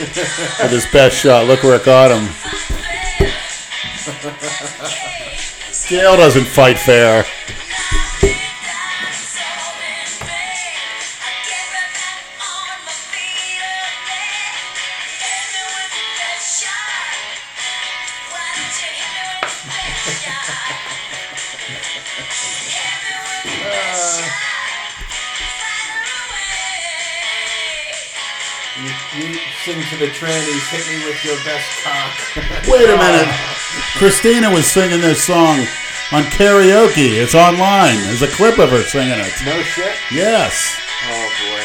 with his best shot. Look where it got him. Gail doesn't fight fair. Christina was singing this song on karaoke. It's online. There's a clip of her singing it. no shit? Yes. Oh boy.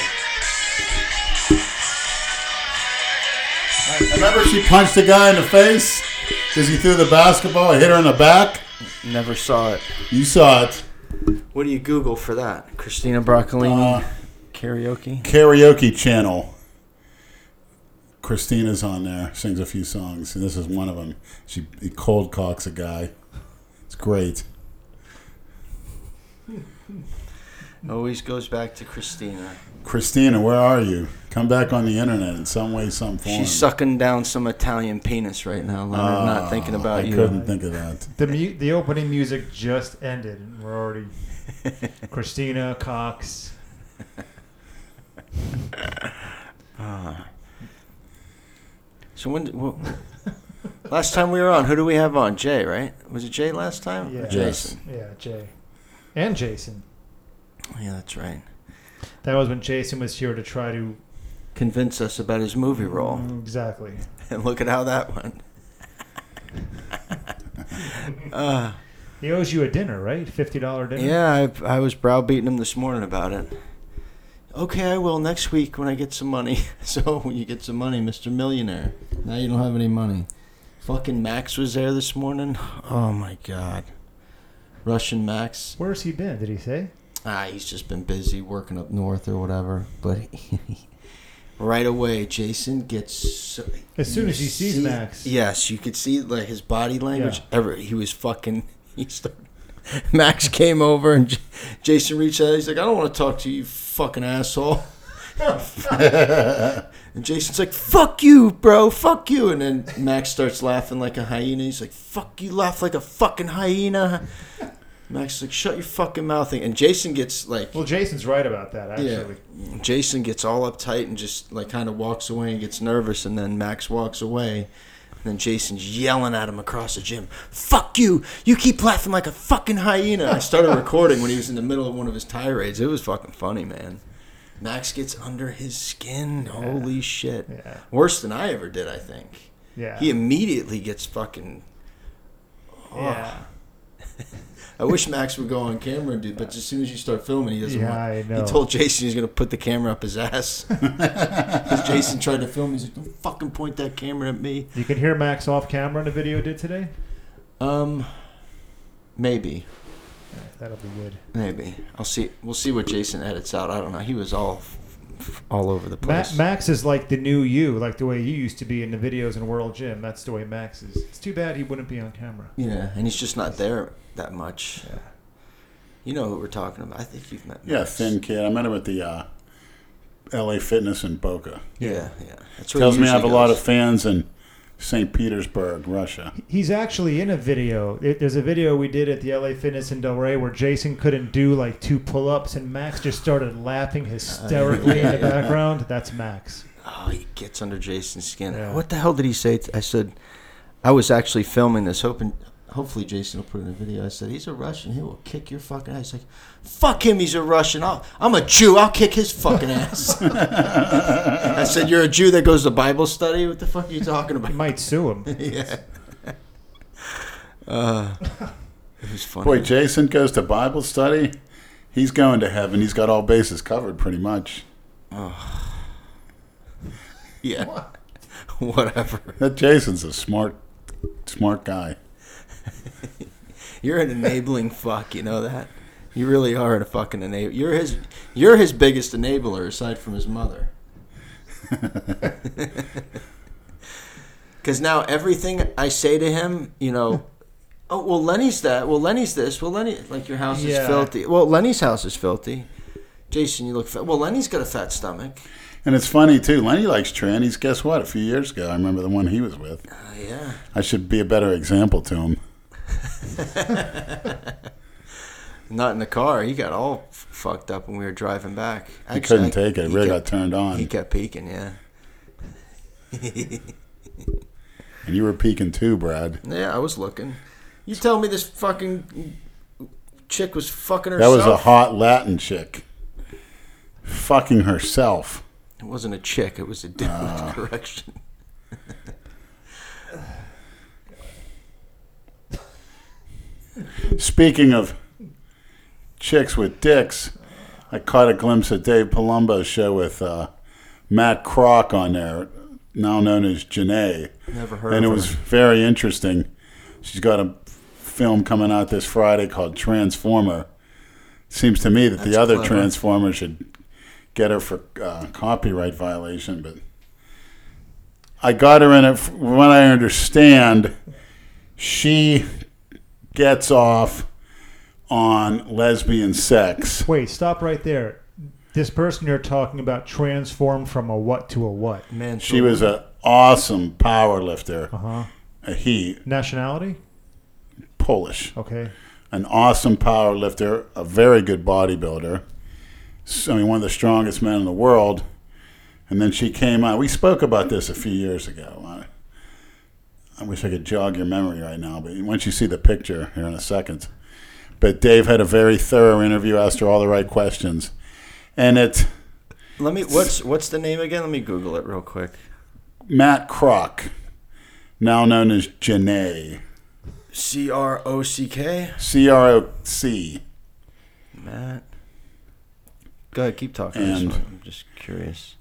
I Remember she punched the guy in the face because he threw the basketball, and hit her in the back? Never saw it. You saw it. What do you Google for that? Christina Broccolini Uh, karaoke? karaoke channel. Christina's on there, sings a few songs, and this is one of them. She he cold cocks a guy. It's great. Always goes back to Christina. Christina, where are you? Come back on the internet in some way, some form. She's sucking down some Italian penis right now, Leonard. not thinking oh, about I you. I couldn't think of that. The mu- the opening music just ended. and We're already Christina Cox. Ah. So when? Well, last time we were on, who do we have on? Jay, right? Was it Jay last time? Or Yeah. Jason. Yeah, Jay, and Jason. Yeah, that's right. That was when Jason was here to try to Convince us about his movie role, Mm, exactly. and look at how that went. uh, He owes you a dinner, right? Fifty dollar dinner. yeah, I, I was browbeating him this morning about it. Okay, I will next week when I get some money. So when you get some money, Mr. Millionaire. Now you don't have any money. Fucking Max was there this morning. Oh my god. Russian Max. Where's he been? Did he say? Ah, he's just been busy working up north or whatever. But right away, Jason gets. So, As soon as he sees see- Max. Yes, you could see like his body language. Yeah. Ever he was fucking. He started. Max came over and J- Jason reached out. He's like, "I don't want to talk to you, you fucking asshole." and Jason's like, "Fuck you, bro. Fuck you." And then Max starts laughing like a hyena. He's like, "Fuck you, laugh like a fucking hyena." Max is like, "Shut your fucking mouth." And Jason gets like, Well, Jason's right about that. Actually, Jason gets all uptight and just like kind of walks away and gets nervous, and then Max walks away. And then Jason's yelling at him across the gym. Fuck you! You keep laughing like a fucking hyena. I started recording when he was in the middle of one of his tirades. It was fucking funny, man. Max gets under his skin. Holy shit! Yeah. Worse than I ever did, I think. yeah, He immediately gets fucking. yeah. I wish Max would go on camera and do, but as soon as you start filming, he doesn't Yeah, want. I know. He told Jason he's gonna put the camera up his ass. Because Jason tried to film, he's like, "Don't fucking point that camera at me." You can hear Max off camera in the video did today. Um, maybe, that'll be good. maybe I'll see. We'll see what Jason edits out. I don't know. He was all, all over the Ma- place. Max is like the new you, like the way you used to be in the videos in World Gym. That's the way Max is. It's too bad he wouldn't be on camera. yeah, and he's just not there that much. Yeah. You know who we're talking about? I think you've met. Yeah, thin kid. I met him at the uh, L.A. Fitness in Boca. Yeah, yeah. That's where Tells he me I have a lot of fans in St. Petersburg, Russia. He's actually in a video. It, there's a video we did at the LA Fitness in Delray where Jason couldn't do like two pull-ups and Max just started laughing hysterically in the background. That's Max. Oh, he gets under Jason's skin. Yeah. What the hell did he say? t- I said, I was actually filming this, hoping, hopefully Jason will put in a video. I said, he's a Russian. He will kick your fucking ass. He's like, fuck him. He's a Russian. I'll, I'm a Jew. I'll kick his fucking ass. I said, you're a Jew that goes to Bible study. What the fuck are you talking He about? might sue him. yeah. Uh, it was funny. Boy, Jason goes to Bible study. He's going to heaven. He's got all bases covered, pretty much. Oh. yeah. Whatever. That Jason's a smart, smart guy. You're an enabling fuck. You know that. You really are a fucking enabler. You're his. You're his biggest enabler aside from his mother. Because now everything I say to him, you know, oh well, Lenny's that. Well, Lenny's this. Well, Lenny, like your house is Yeah. filthy. Well, Lenny's house is filthy. Jason, you look fat. Well, Lenny's got a fat stomach. And it's funny too. Lenny likes trannies. Guess what? A few years ago, I remember the one he was with. Uh, yeah. I should be a better example to him. Not in the car. He got all f- fucked up when we were driving back. He couldn't take it. It he really kept- got turned on. He kept peeking. Yeah. And you were peeking too, Brad. Yeah, I was looking. You tell me this fucking chick was fucking herself. That was a hot Latin chick. Fucking herself. It wasn't a chick. It was a dude. Ah. Correction. Speaking of chicks with dicks, I caught a glimpse of Dave Palumbo's show with uh, Matt Kroc on there, now known as Janae. Never heard and it was her. very interesting. She's got a film coming out this Friday called Transformer. Seems to me that That's the other clever. Transformer should get her for uh, copyright violation, but I got her in it. From what I understand, she gets off on lesbian sex. Wait, stop right there. This person you're talking about transformed from a what to a what? Man, She was an awesome power lifter. Uh huh. A he, Nationality? Polish. Okay. an awesome power lifter, a very good bodybuilder. I mean, one of the strongest men in the world. And then she came on. We spoke about this a few years ago. I, wish I could jog your memory right now, but once you see the picture here in a second. But Dave had a very thorough interview, asked her all the right questions. And it. Let me. What's what's the name again? Let me Google it real quick. Matt Kroc, now known as Janae, C R O C K. C R O C. Matt. Go ahead. Keep talking. And-. I'm just curious.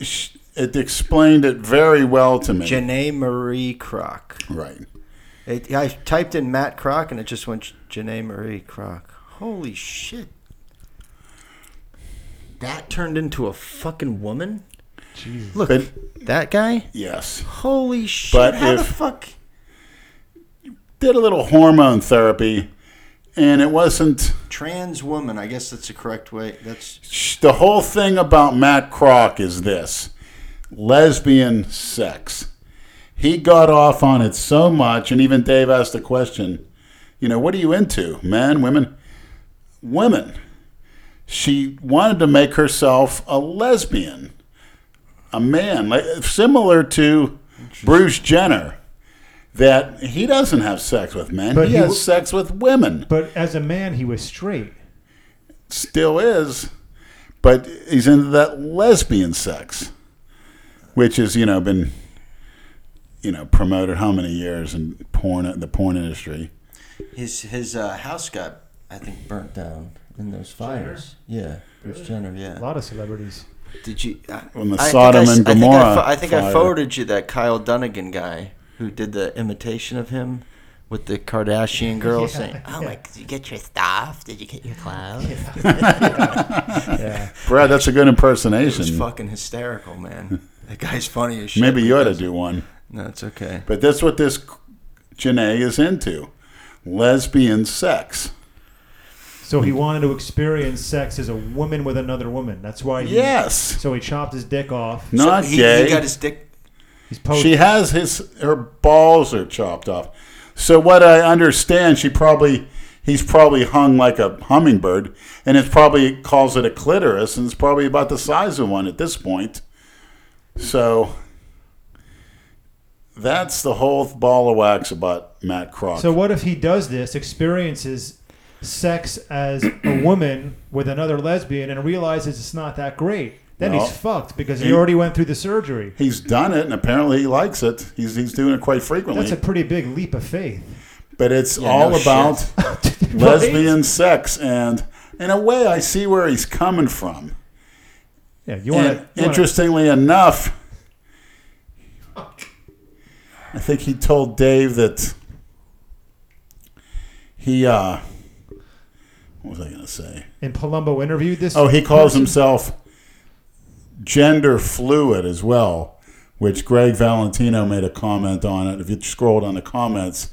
Sh- It explained it very well to me. Janae Marie Kroc. right. It, I typed in Matt Kroc and it just went Janae Marie Kroc. Holy shit. That turned into a fucking woman? Jesus. Look, But that guy? yes, Holy shit. But How the fuck? did a little hormone therapy, and it wasn't Trans woman. I guess that's the correct way. That's the whole thing about Matt Kroc is this lesbian sex. He got off on it so much, and even Dave asked the question, you know, what are you into? Men, women? Women. She wanted to make herself a lesbian, a man, like, similar to Bruce Jenner. That he doesn't have sex with men, But he, he has w- sex with women. But as a man, he was straight. Still is, but he's into that lesbian sex, which has you know been, you know, promoted how many years in porn the porn industry. his his uh, house got I think burnt down in those fires. Yeah, Bruce Jenner. Yeah, a lot of celebrities. Did you? I, When the I think Sodom I s- and I think I I think I forwarded you that Kyle Dunnigan guy who did the imitation of him with the Kardashian girl Yeah, saying, "Oh my, Did you get your stuff? Did you get your clothes? Yeah. Brad, that's a good it was impersonation. fucking hysterical, man." That guy's funny as shit. Maybe you ought to do one. No, it's okay. But that's what this Janae is into, lesbian sex. So he wanted to experience sex as a woman with another woman. That's why. He, Yes, So he chopped his dick off. not so he, gay. He got his dick. He's post. She has his her balls are chopped off. So what I understand, she probably he's probably hung like a hummingbird, and it's probably calls it a clitoris, and it's probably about the size of one at this point. So that's the whole ball of wax about Matt Kroc. So what if he does this, experiences sex as a woman with another lesbian, and realizes it's not that great? Then Well, he's fucked because he he- already went through the surgery. he's done it, and apparently he likes it. He's he's doing it quite frequently. That's a pretty big leap of faith. but it's Yeah, all no about lesbian sex, and in a way, I see where he's coming from. Yeah, you want And to. interestingly enough, I think he told Dave that he uh what was I gonna say? And Palumbo interviewed this. Oh, he calls person? himself gender fluid as well, which Greg Valentino made a comment on it. If you scrolled on the comments,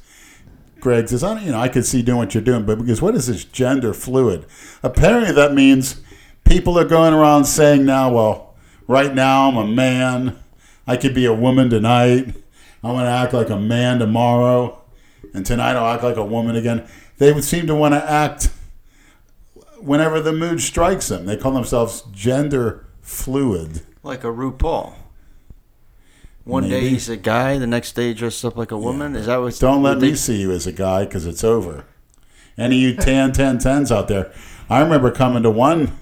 Greg says, I, don't- you know, I could see doing what you're doing, but because what is this gender fluid? Apparently, that means people are going around saying now, well, right now I'm a man. I could be a woman tonight. I'm going to act like a man tomorrow. And tonight I'll act like a woman again. They would seem to want to act whenever the mood strikes them. They call themselves gender fluid. Like a RuPaul. One day he's a guy, the next day he dresses up like a woman. Is that what? Don't let me see you as a guy because it's over. Any of you tan, tan, tens out there, I remember coming to one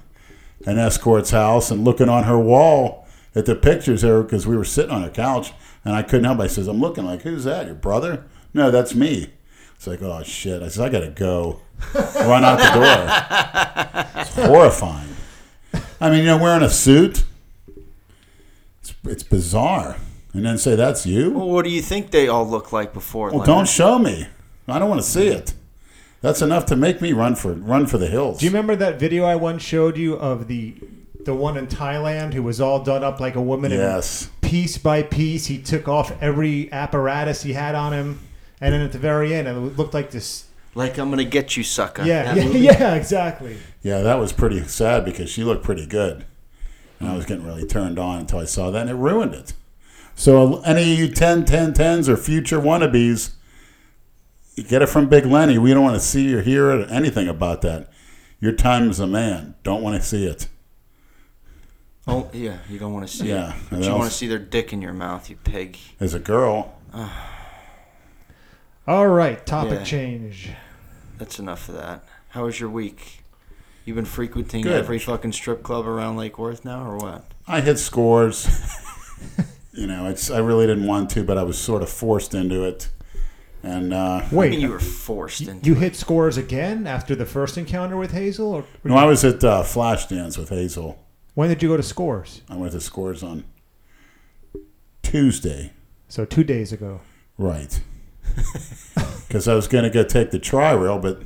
an escort's house and looking on her wall at the pictures there because we were sitting on her couch and I couldn't help. I says, "I'm looking like who's that? Your brother? No, that's me." It's like, oh shit! I said, "I gotta go." Run out the door. It's horrifying. I mean, you know, wearing a suit. It's, it's bizarre. And then say that's you. Well, what do you think they all look like before? Well, Leonard? don't show me. I don't want to see it. That's enough to make me run for run for the hills. Do you remember that video I once showed you of the the one in Thailand who was all done up like a woman? Yes. And piece by piece, he took off every apparatus he had on him, and then at the very end, it looked like this. Like I'm gonna get you, sucker. Yeah, yeah, yeah, exactly. Yeah, that was pretty sad because she looked pretty good, and I was getting really turned on until I saw that, and it ruined it. So any of you 10, 10, 10s or future wannabes, you get it from Big Lenny. We don't want to see or hear anything about that. Your time as a man. Don't want to see it. Oh yeah, you don't want to see Yeah, it. and But you else- want to see their dick in your mouth, you pig. As a girl, All right, topic Yeah. change. That's enough of that. How was your week? You've been frequenting Good. every fucking strip club around Lake Worth now, or what? I hit scores. you know, it's I really didn't want to, but I was sort of forced into it. And uh, I Wait, mean, you were forced into. you it. hit scores again after the first encounter with Hazel, or, or no, I was at uh, Flashdance with Hazel. when did you go to scores? I went to scores on Tuesday, So two days ago. right? Because I was going to go take the Tri-Rail, but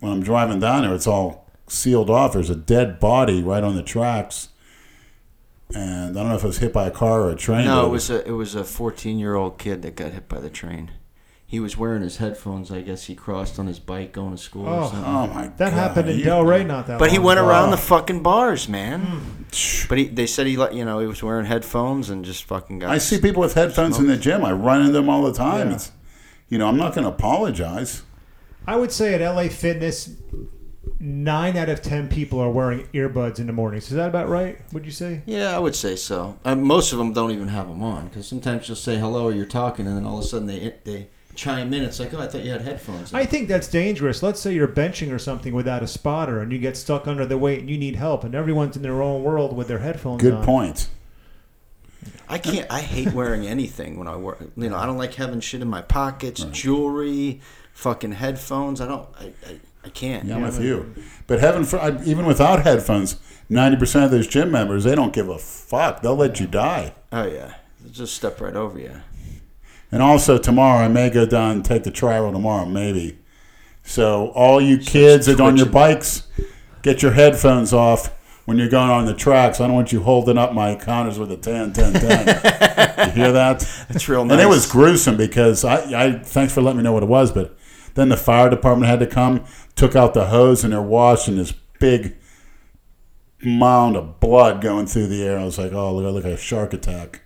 when I'm driving down there, it's all sealed off. There's a dead body right on the tracks, and I don't know if it was hit by a car or a train. No, it was a it was a 14 year old kid that got hit by the train. He was wearing his headphones. I guess he crossed on his bike going to school or Oh. something. Oh my! That happened in You- Delray not that But he went ago. around the fucking bars, man. Hmm. But he, they said he, let you know, he was wearing headphones and just fucking got. I see people with headphones in the gym. I run into them all the time. Yeah. It's, you know, I'm not going to apologize. I would say at LA Fitness, nine out of ten people are wearing earbuds in the mornings. Is that about right? Would you say? Yeah, I would say so. Uh, most of them don't even have them on because sometimes you'll say hello or you're talking, and then all of a sudden they they chime in. It's like, oh, I thought you had headphones. on." I think that's dangerous. Let's say you're benching or something without a spotter, and you get stuck under the weight, and you need help, and everyone's in their own world with their headphones Good on. point. I can't. I hate wearing anything when I work. You know, I don't like having shit in my pockets, jewelry, fucking headphones. I don't. I. I, I can't. Yeah, I'm with you. But heaven, for, I- even without headphones, 90% of those gym members, they don't give a fuck. They'll let you die. Oh yeah, They'll just step right over you. And also tomorrow, I may go down and take the Tri-Rail tomorrow, maybe. So all you kids that on your bikes, get your headphones off when you're going on the tracks. I don't want you holding up my counters with a 10, 10, 10. you hear that? That's real nice. And it was gruesome because I, I thanks for letting me know what it was, but then the fire department had to come, took out the hose, and they're washing this big mound of blood going through the air. I was like, oh, look, look like a shark attack.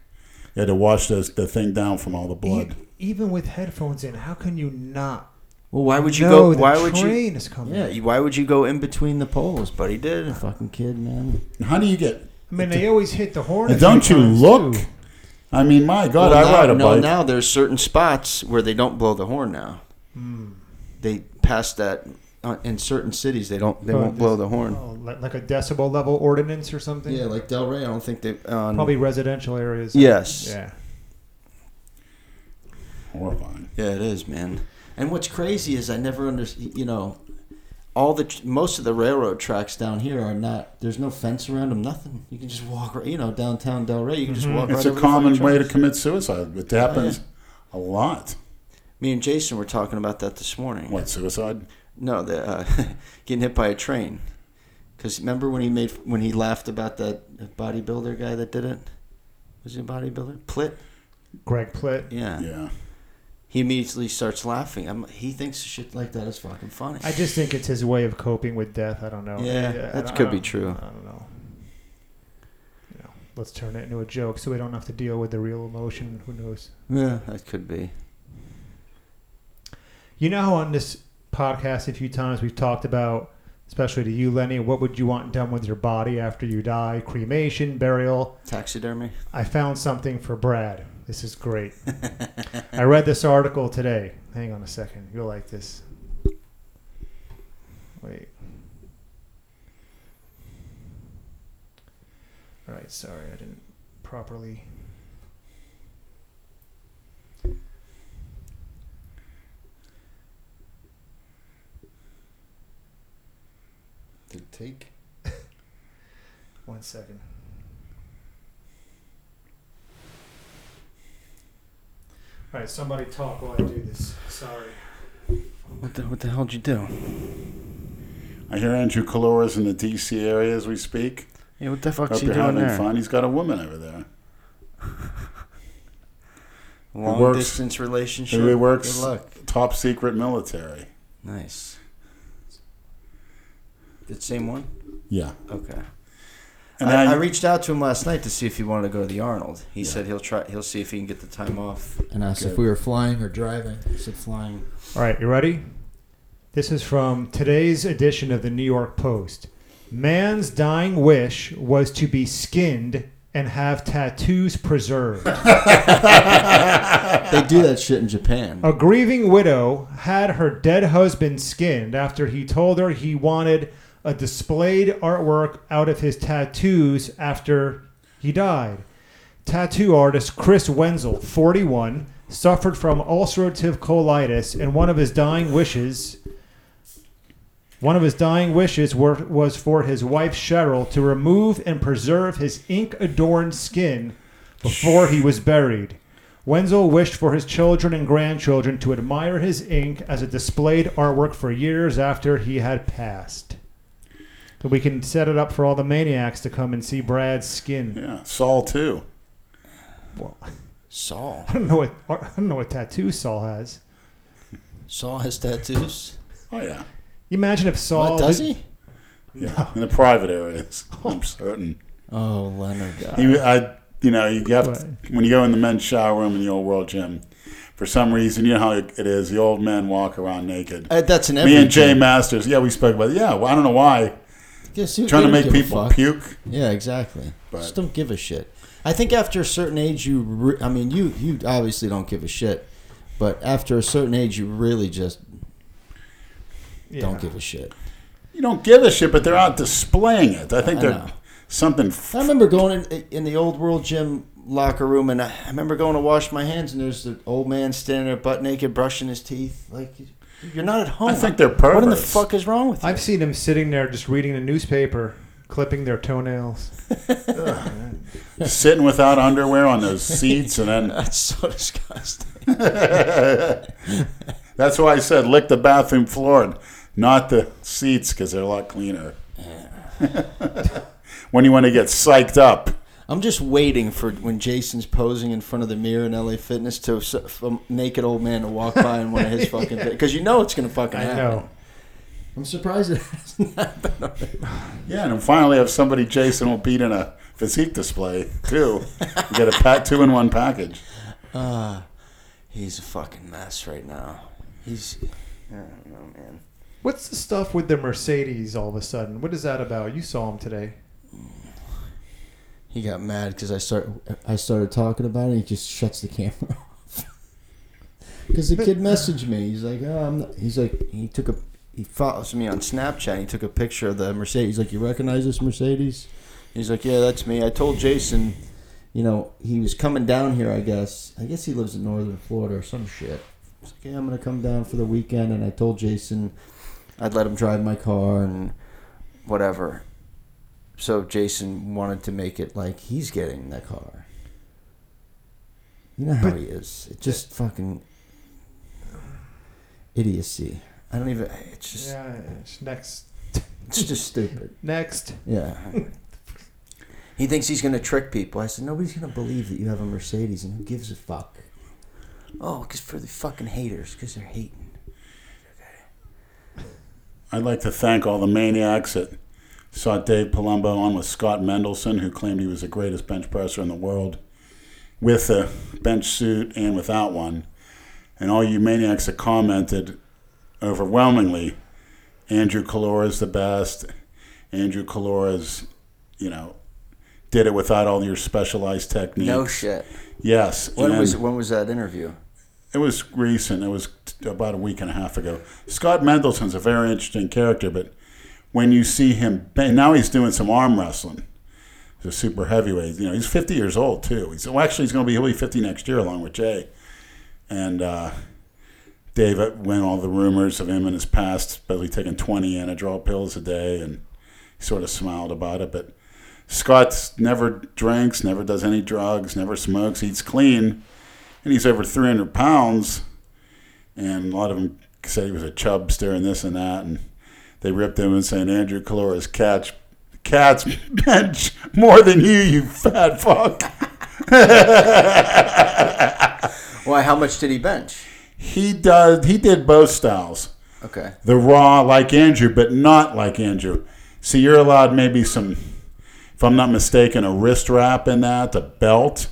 You had to wash this, the thing down from all the blood. E- even with headphones in, how can you not Well, why would you know go? the Why would you? train is coming? Yeah, why would you go in between the poles? But he did. Fucking kid, man. How do you get? I mean, they always hit the horn. And don't you look? too. I mean, my God, Well, I now, ride a no, bike. now there's certain spots where they don't blow the horn now. Hmm. They passed that uh, in certain cities. They don't. They Oh, won't blow the horn. Oh, li- like a decibel level ordinance or something. Yeah, like Delray. I don't think they. Um, Probably residential areas. Yes. Yeah. Horrifying. Yeah, it is, man. And what's crazy is I never understand. You know, all the most of the railroad tracks down here are not. There's no fence around them. Nothing. You can just walk. right- You know, downtown Delray. You can just walk. It's right a over common fucking way to commit suicide. It happens A lot. Me and Jason were talking about that this morning. What suicide? No, the uh, getting hit by a train. Because remember when he made when he laughed about that bodybuilder guy that did it? Was he a bodybuilder? Plitt. Greg Plitt. Yeah. Yeah. He immediately starts laughing. I'm, he thinks shit like that is fucking funny. I just think it's his way of coping with death. I don't know. Yeah, I- I that don't- could I be true. I don't know. You know, let's turn it into a joke so we don't have to deal with the real emotion. Who knows? yeah, that could be. You know how on this podcast a few times we've talked about, especially to you, Lenny, what would you want done with your body after you die? Cremation, burial. Taxidermy. I found something for Brad. This is great. I read this article today. Hang on a second. You'll like this. Wait. All right, sorry, I didn't properly. Did it take? One second. All right, somebody talk while I do this. Sorry. What the, what the hell did you do? I hear Andrew Calora's in the D.C. area as we speak. Yeah, what the fuck's Hope he you're doing having there? fun. He's got a woman over there. Long works- distance relationship. He works Good luck. top secret military. Nice. The same one? Yeah. Okay. And I, now I reached out to him last night to see if he wanted to go to the Arnold. He Yeah. said he'll try. He'll see if he can get the time off. And asked Good. if we were flying or driving. He said flying. All right, you ready? This is from today's edition of the New York Post. Man's dying wish was to be skinned and have tattoos preserved. They do that shit in Japan. A grieving widow had her dead husband skinned after he told her he wanted a displayed artwork out of his tattoos after he died. Tattoo artist Chris Wenzel, 41, suffered from ulcerative colitis, and one of his dying wishes one of his dying wishes were, was for his wife Cheryl to remove and preserve his ink adorned skin before he was buried. Wenzel wished for his children and grandchildren to admire his ink as a displayed artwork for years after he had passed. So we can set it up for all the maniacs to come and see Brad's skin. yeah, Saul too. Well, Saul. I don't know what I don't know what tattoo Saul has. Saul has tattoos. Oh yeah. You imagine if Saul what does did- he? Yeah. In the private areas. I'm certain. Oh, Leonard. He, I, you know, you have What? when you go in the men's shower room in the old world gym. For some reason, you know how it is. The old men walk around naked. Uh, that's an Me and Jay Masters. Yeah, we spoke about. It. Yeah, well, I don't know why. Trying to make people puke. Yeah, exactly. But- Just don't give a shit. I think after a certain age, you. Re- I mean, you you obviously don't give a shit, but after a certain age, you really just Yeah. don't give a shit. You don't give a shit, but they're out displaying it. I think I they're know. something. F- I remember going in, in the old world gym locker room, and I I remember going to wash my hands, and there's the old man standing there butt naked, brushing his teeth. Like, you're not at home. I think they're perfect. What in the fuck is wrong with you? I've seen them sitting there just reading the newspaper, clipping their toenails. sitting without underwear on those seats, and then That's so disgusting. that's why I said lick the bathroom floor, and not the seats, because they're a lot cleaner. when you want to get psyched up. I'm just waiting for when Jason's posing in front of the mirror in LA Fitness to a naked old man to walk by in one of his fucking because you know it's gonna fucking I happen. know. I'm surprised it hasn't happened. already. Yeah, and finally have somebody Jason will beat in a physique display too. You get a pat two in one package. Ah, he's a fucking mess right now. He's I don't know, man. What's the stuff with the Mercedes all of a sudden? What is that about? You saw him today. He got mad because I start I started talking about it. He just shuts the camera off. Because the kid messaged me. He's like, oh, he's like, he took a, he follows me on Snapchat. He took a picture of the Mercedes. He's like, you recognize this Mercedes? He's like, yeah, that's me. I told Jason, you know, he was coming down here. I guess. I guess he lives in northern Florida or some shit. He's like, yeah, I'm gonna come down for the weekend. And I told Jason, I'd let him drive my car and whatever. So Jason wanted to make it like he's getting the car. You know how he is. It just fucking idiocy. I don't even. It's just. Yeah. it's Next. It's just stupid. Next. Yeah. he thinks he's gonna trick people. I said nobody's gonna believe that you have a Mercedes, and who gives a fuck? Oh, because for the fucking haters, because they're hating. Okay. I'd like to thank all the maniacs that saw Dave Palumbo on with Scott Mendelson, who claimed he was the greatest bench presser in the world, with a bench suit and without one. And all you maniacs that commented overwhelmingly, Andrew Kalora is the best. Andrew Kalora's, you know, did it without all your specialized techniques. No shit. Yes. When was when was that interview? it was recent. It was about a week and a half ago. Scott Mendelson's a very interesting character, but when you see him, now he's doing some arm wrestling. He's a super heavyweight. You know, he's 50 years old too. He's well, actually he's going to be he'll be 50 next year along with Jay. And uh, Dave went all the rumors of him in his past, especially taking 20 Anadrol pills a day, and he sort of smiled about it. But Scott's never drinks, never does any drugs, never smokes, eats clean and he's over 300 pounds. And a lot of them said he was a chubster and this and that. And they ripped him and saying, Andrew Calora's catch, cats bench more than you, you fat fuck. Why? How much did he bench? He does. He did both styles. Okay. The raw like Andrew, but not like Andrew. See, you're allowed maybe some, if I'm not mistaken, a wrist wrap in that, a belt.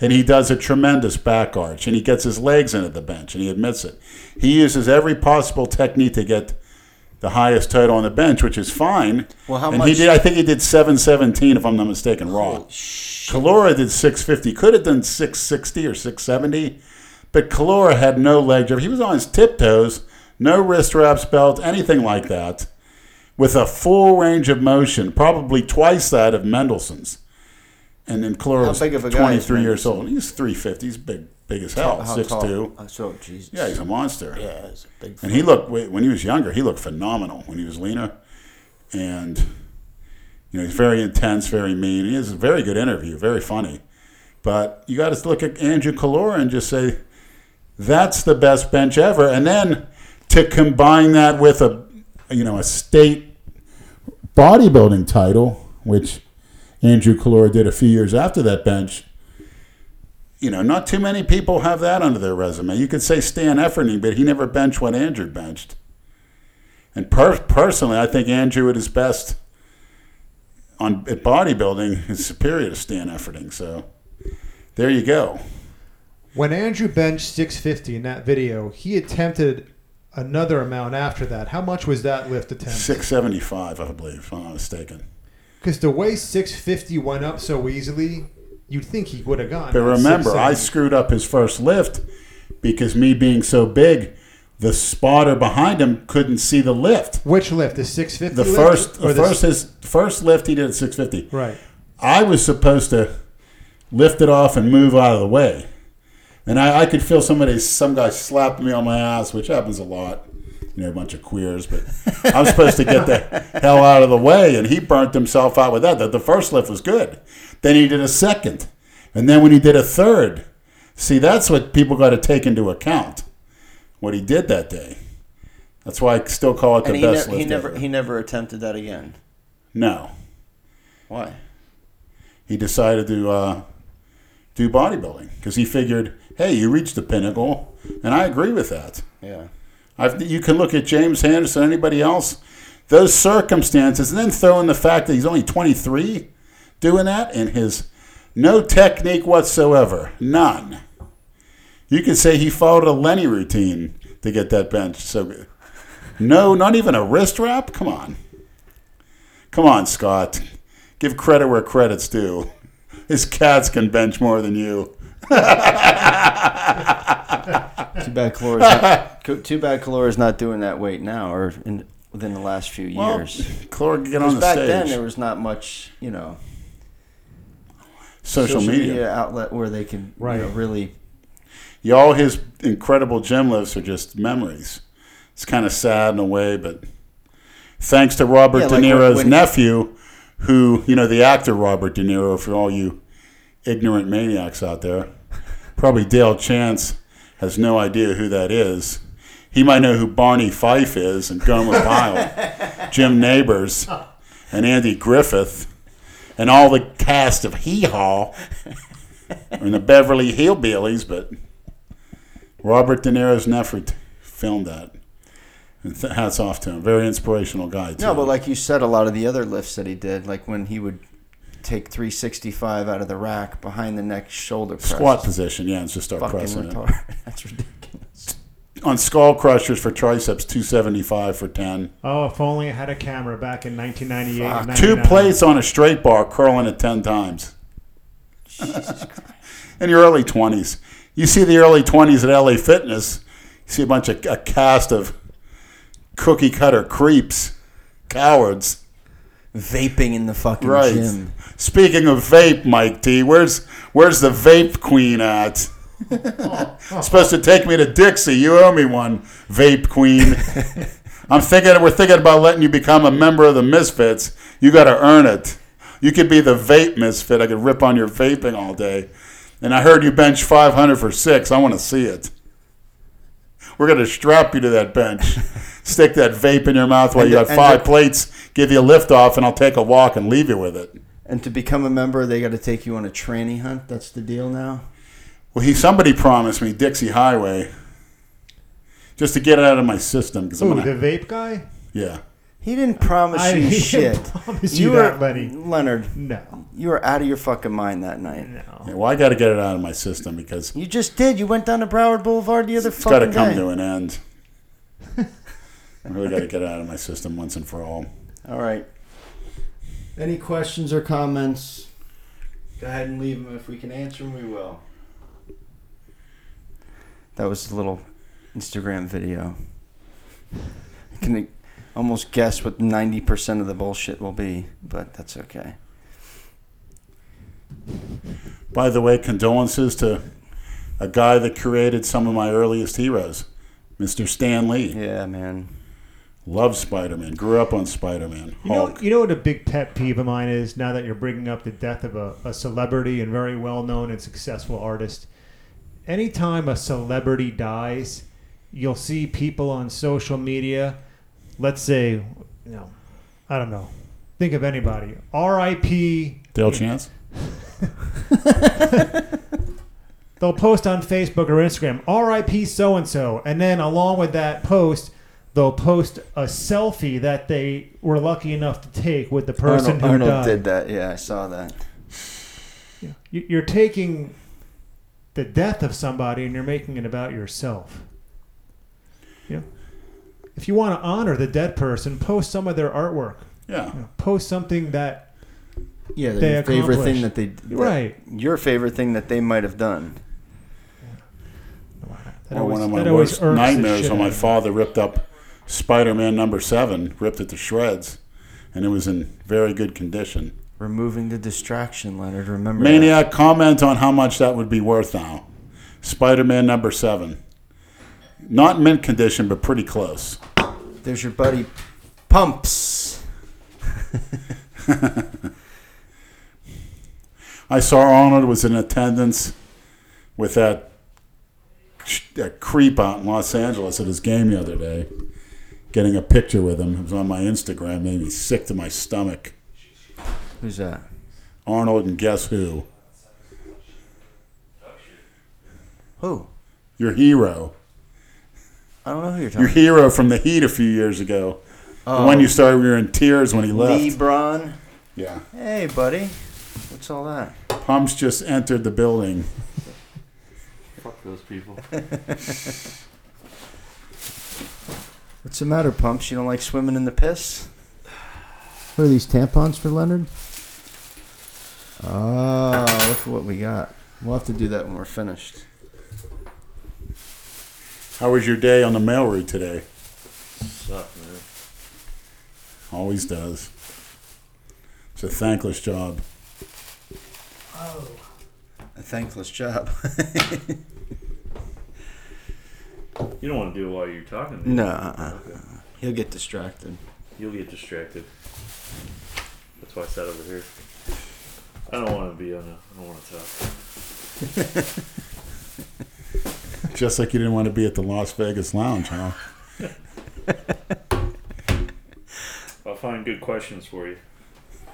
And he does a tremendous back arch, and he gets his legs into the bench, and he admits it. He uses every possible technique to get the highest total on the bench, which is fine. Well, how and much- he did? I think he did seven seventeen, if I'm not mistaken, raw. Kalora did six fifty. Could have done six sixty or six seventy, but Kalora had no leg drive. He was on his tiptoes, no wrist wraps, belt, anything like that, with a full range of motion, probably twice that of Mendelson's. And then Kalora was big of a guy is 23 years old. He's 350. He's big, big as hell. How Six tall? two. Oh, so Jesus. Yeah, he's a monster. Yeah, he's a big. And he looked when he was younger. He looked phenomenal when he was leaner, and you know he's very intense, very mean. He has a very good interview, very funny. But you got to look at Andrew Kalora and just say that's the best bench ever. And then to combine that with a you know a state bodybuilding title, which Andrew Kalora did a few years after that bench. You know, not too many people have that under their resume. You could say Stan Efferding, but he never benched what Andrew benched. And per- personally, I think Andrew at his best on at bodybuilding is superior to Stan Efferding. So there you go. When Andrew benched 650 in that video, he attempted another amount after that. How much was that lift attempt? Six seventy five, I believe, if I'm not mistaken. Because the way 650 went up so easily, you'd think he would have gone. But remember, I screwed up his first lift because me being so big, the spotter behind him couldn't see the lift. Which lift? The 650 The first, the first his first lift he did at 650. Right. I was supposed to lift it off and move out of the way, and I, I could feel somebody, some guy slapped me on my ass, which happens a lot. You know, a bunch of queers, but I'm supposed to get the hell out of the way, and he burnt himself out with that. The, the first lift was good. Then he did a second, and then when he did a third, see, that's what people got to take into account. What he did that day. That's why I still call it the And he, best ne- he never ever. he never attempted that again. no, Why? he decided to uh, do bodybuilding because he figured, hey, you reached the pinnacle, and I agree with that. Yeah. I've, you can look at James Henderson, anybody else, those circumstances, and then throw in the fact that he's only 23 doing that, and his no technique whatsoever, none. You could say he followed a Lenny routine to get that bench so good. No, not even a wrist wrap. Come on, come on, Scott. Give credit where credit's due. His cats can bench more than you. Too bad Calora's not, too bad Calora's not doing that weight now or in, within the last few Well, years. Clore, get on the back stage. then there was not much, you know, social, media. outlet where they can Right. you know, really. Yeah, all his incredible gym lifts are just memories. It's kind of sad in a way, but thanks to Robert Yeah, De Niro's when- nephew, who, you know, the actor Robert De Niro, for all you ignorant maniacs out there, Probably Dale Chance has no idea who that is. He might know who Barney Fife is and Gomer Pyle, Jim Nabors, and Andy Griffith, and all the cast of Hee Haw and the Beverly Hillbillies. But Robert De Niro's nephew filmed that. And th- hats off to him. Very inspirational guy, too. No, but like you said, a lot of the other lifts that he did, like when he would take 365 out of the rack behind the neck shoulder press. Squat position, yeah, and just start Fucking pressing it. That's ridiculous. On skull crushers for triceps, 275 for 10. Oh, if only I had a camera back in 1998. and Two plates on a straight bar, curling it 10 times. In your early 20s. You see the early 20s at LA Fitness, you see a bunch of a cast of cookie cutter creeps, cowards. Vaping in the fucking Right. gym. Speaking of vape, Mike T, where's where's the vape queen at? Supposed to take me to Dixie. You owe me one, vape queen. I'm thinking we're thinking about letting you become a member of the Misfits. You got to earn it. You could be the vape misfit. I could rip on your vaping all day. And I heard you bench 500 for six. I want to see it. We're gonna strap you to that bench, stick that vape in your mouth while And you got five the- plates. Give you a lift off, and I'll take a walk and leave you with it. And to become a member, they got to take you on a tranny hunt. That's the deal now. Well, he somebody promised me Dixie Highway, just to get it out of my system. Because I'm Ooh, gonna, the vape guy? yeah, He didn't promise I- you he shit. didn't promise you were that, Lenny. Leonard. No. You were out of your fucking mind that night. No. yeah. Well, I got to get it out of my system because You just did. You went down to Broward Boulevard the other it's got to come day. to an end. I really got to get it out of my system once and for all. All right. Any questions or comments? Go ahead and leave them. If we can answer them, we will. That was a little Instagram video. I can almost guess what 90% of the bullshit will be, but that's okay. By the way, condolences to a guy that created some of my earliest heroes, Mr. Stan Lee. Yeah, man. Loved Spider-Man. Grew up on Spider-Man. You know, Hulk. you know what a big pet peeve of mine is now that you're bringing up the death of a, a celebrity and very well known and successful artist. Anytime a celebrity dies, you'll see people on social media, let's say, you know, I don't know, think of anybody, R.I.P. Dale Chance. They'll post on Facebook or Instagram, R.I.P. so and so, and then along with that post, they'll post a selfie that they were lucky enough to take with the person Arnold, who Arnold died. did that. Yeah, I saw that. You- You're taking the death of somebody and you're making it about yourself. You know, if you want to honor the dead person, post some of their artwork. Yeah. You know, post something that Yeah, They your favorite thing that they that- Right. Your favorite thing that they might have done. that Or always, one of my worst nightmares when my out of me. father ripped up Spider-Man number seven, ripped it to shreds, and it was in very good condition. Removing the distraction, Leonard. Remember that. Maniac, comment on how much that would be worth now. Spider-Man number seven, not mint condition, but pretty close. There's your buddy, Pumps. I saw Arnold was in attendance with that, that creep out in Los Angeles at his game the other day. Getting a picture with him. It was on my Instagram. Made me sick to my stomach. Who's that? Arnold and guess who? Who? Your hero. I don't know who you're talking. Your talking. hero from the Heat a few years ago. Oh, The one you oh. started, we were in tears when he left. LeBron. Yeah. Hey, buddy. What's all that? Pumps just entered the building. Fuck those people. What's the matter, Pumps? You don't like swimming in the piss? What are these tampons for Leonard? Oh, look at what we got. We'll have to do that when we're finished. How was your day on the mail route today? Suck, man. Always does. It's a thankless job. Oh, a thankless job. You don't want to do it while you're talking. do you? no, uh-uh. he'll get distracted. You'll get distracted. That's why I sat over here. I don't want to be on a. I don't want to talk. Just like you didn't want to be at the Las Vegas Lounge, huh? I'll find good questions for you.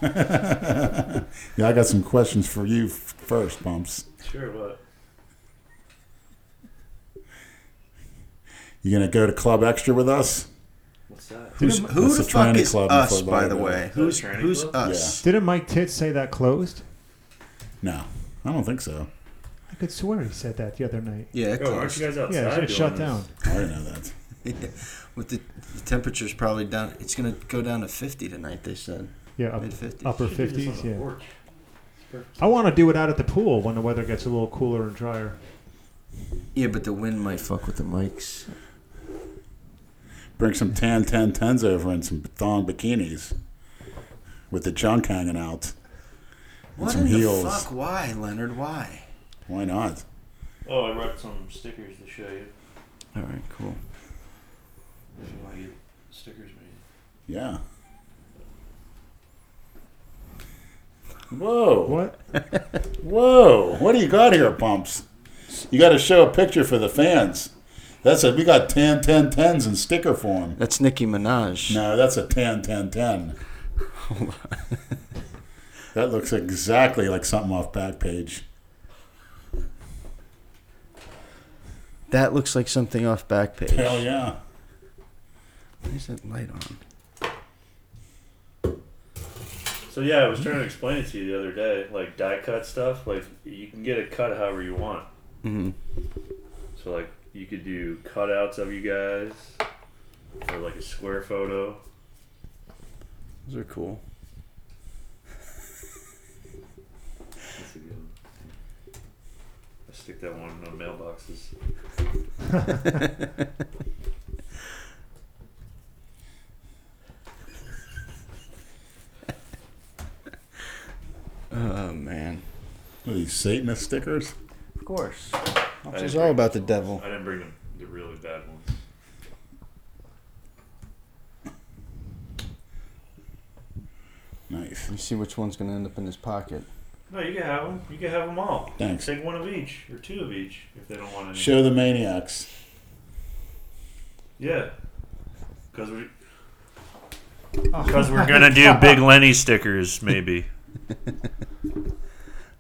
Yeah, I got some questions for you f- first, Bumps. Sure, what? You gonna go to Club Extra with us? What's that? Who's, Didn't- who That's the the fuck tranny is club in us, Fort by the Lauderdale. way? Who's tranny who's club? us? Didn't Mike Titz say that closed? No, I don't think so. I could swear he said that the other night. Yeah, it Oh, aren't closed. you guys outside? Yeah, it's doing shut this? down. I didn't know that. With the, the temperature's probably down. It's gonna go down to 50 tonight. They said Yeah, up, mid 50s. upper Should do this on fifties. the Yeah. porch. I want to do it out at the pool when the weather gets a little cooler and drier. Yeah, but the wind might fuck with the mics. Bring some tan ten tens over and some thong bikinis with the junk hanging out. What some in heels. the fuck? Why, Leonard? Why? Why not? Oh, I brought some stickers to show you. All right, cool. If you want to get stickers made. Yeah. Whoa. What? Whoa. What do you got here, Pumps? You got to show a picture for the fans. That's it. We got 10 10 10s in sticker form. That's Nicki Minaj. No, that's a 10 10 10. that looks exactly like something off Backpage. That looks like something off Backpage. Hell yeah. Why is that light on? So yeah, I was trying to explain it to you the other day. Like die cut stuff, like you can get it cut however you want. Mm-hmm. So like you could do cutouts of you guys, or like a square photo. Those are cool. That's a good one. I stick that one on the mailboxes. Oh man. What are these Satanist stickers? Of course. I It's didn't all bring about the devil. I didn't bring them, the really bad ones. Nice. You see which one's gonna end up in his pocket. No, you can have them. You can have them all. Thanks. Take one of each or two of each if they don't want any. Show the maniacs. Yeah. Because we. Because we're gonna do big Lenny stickers, maybe.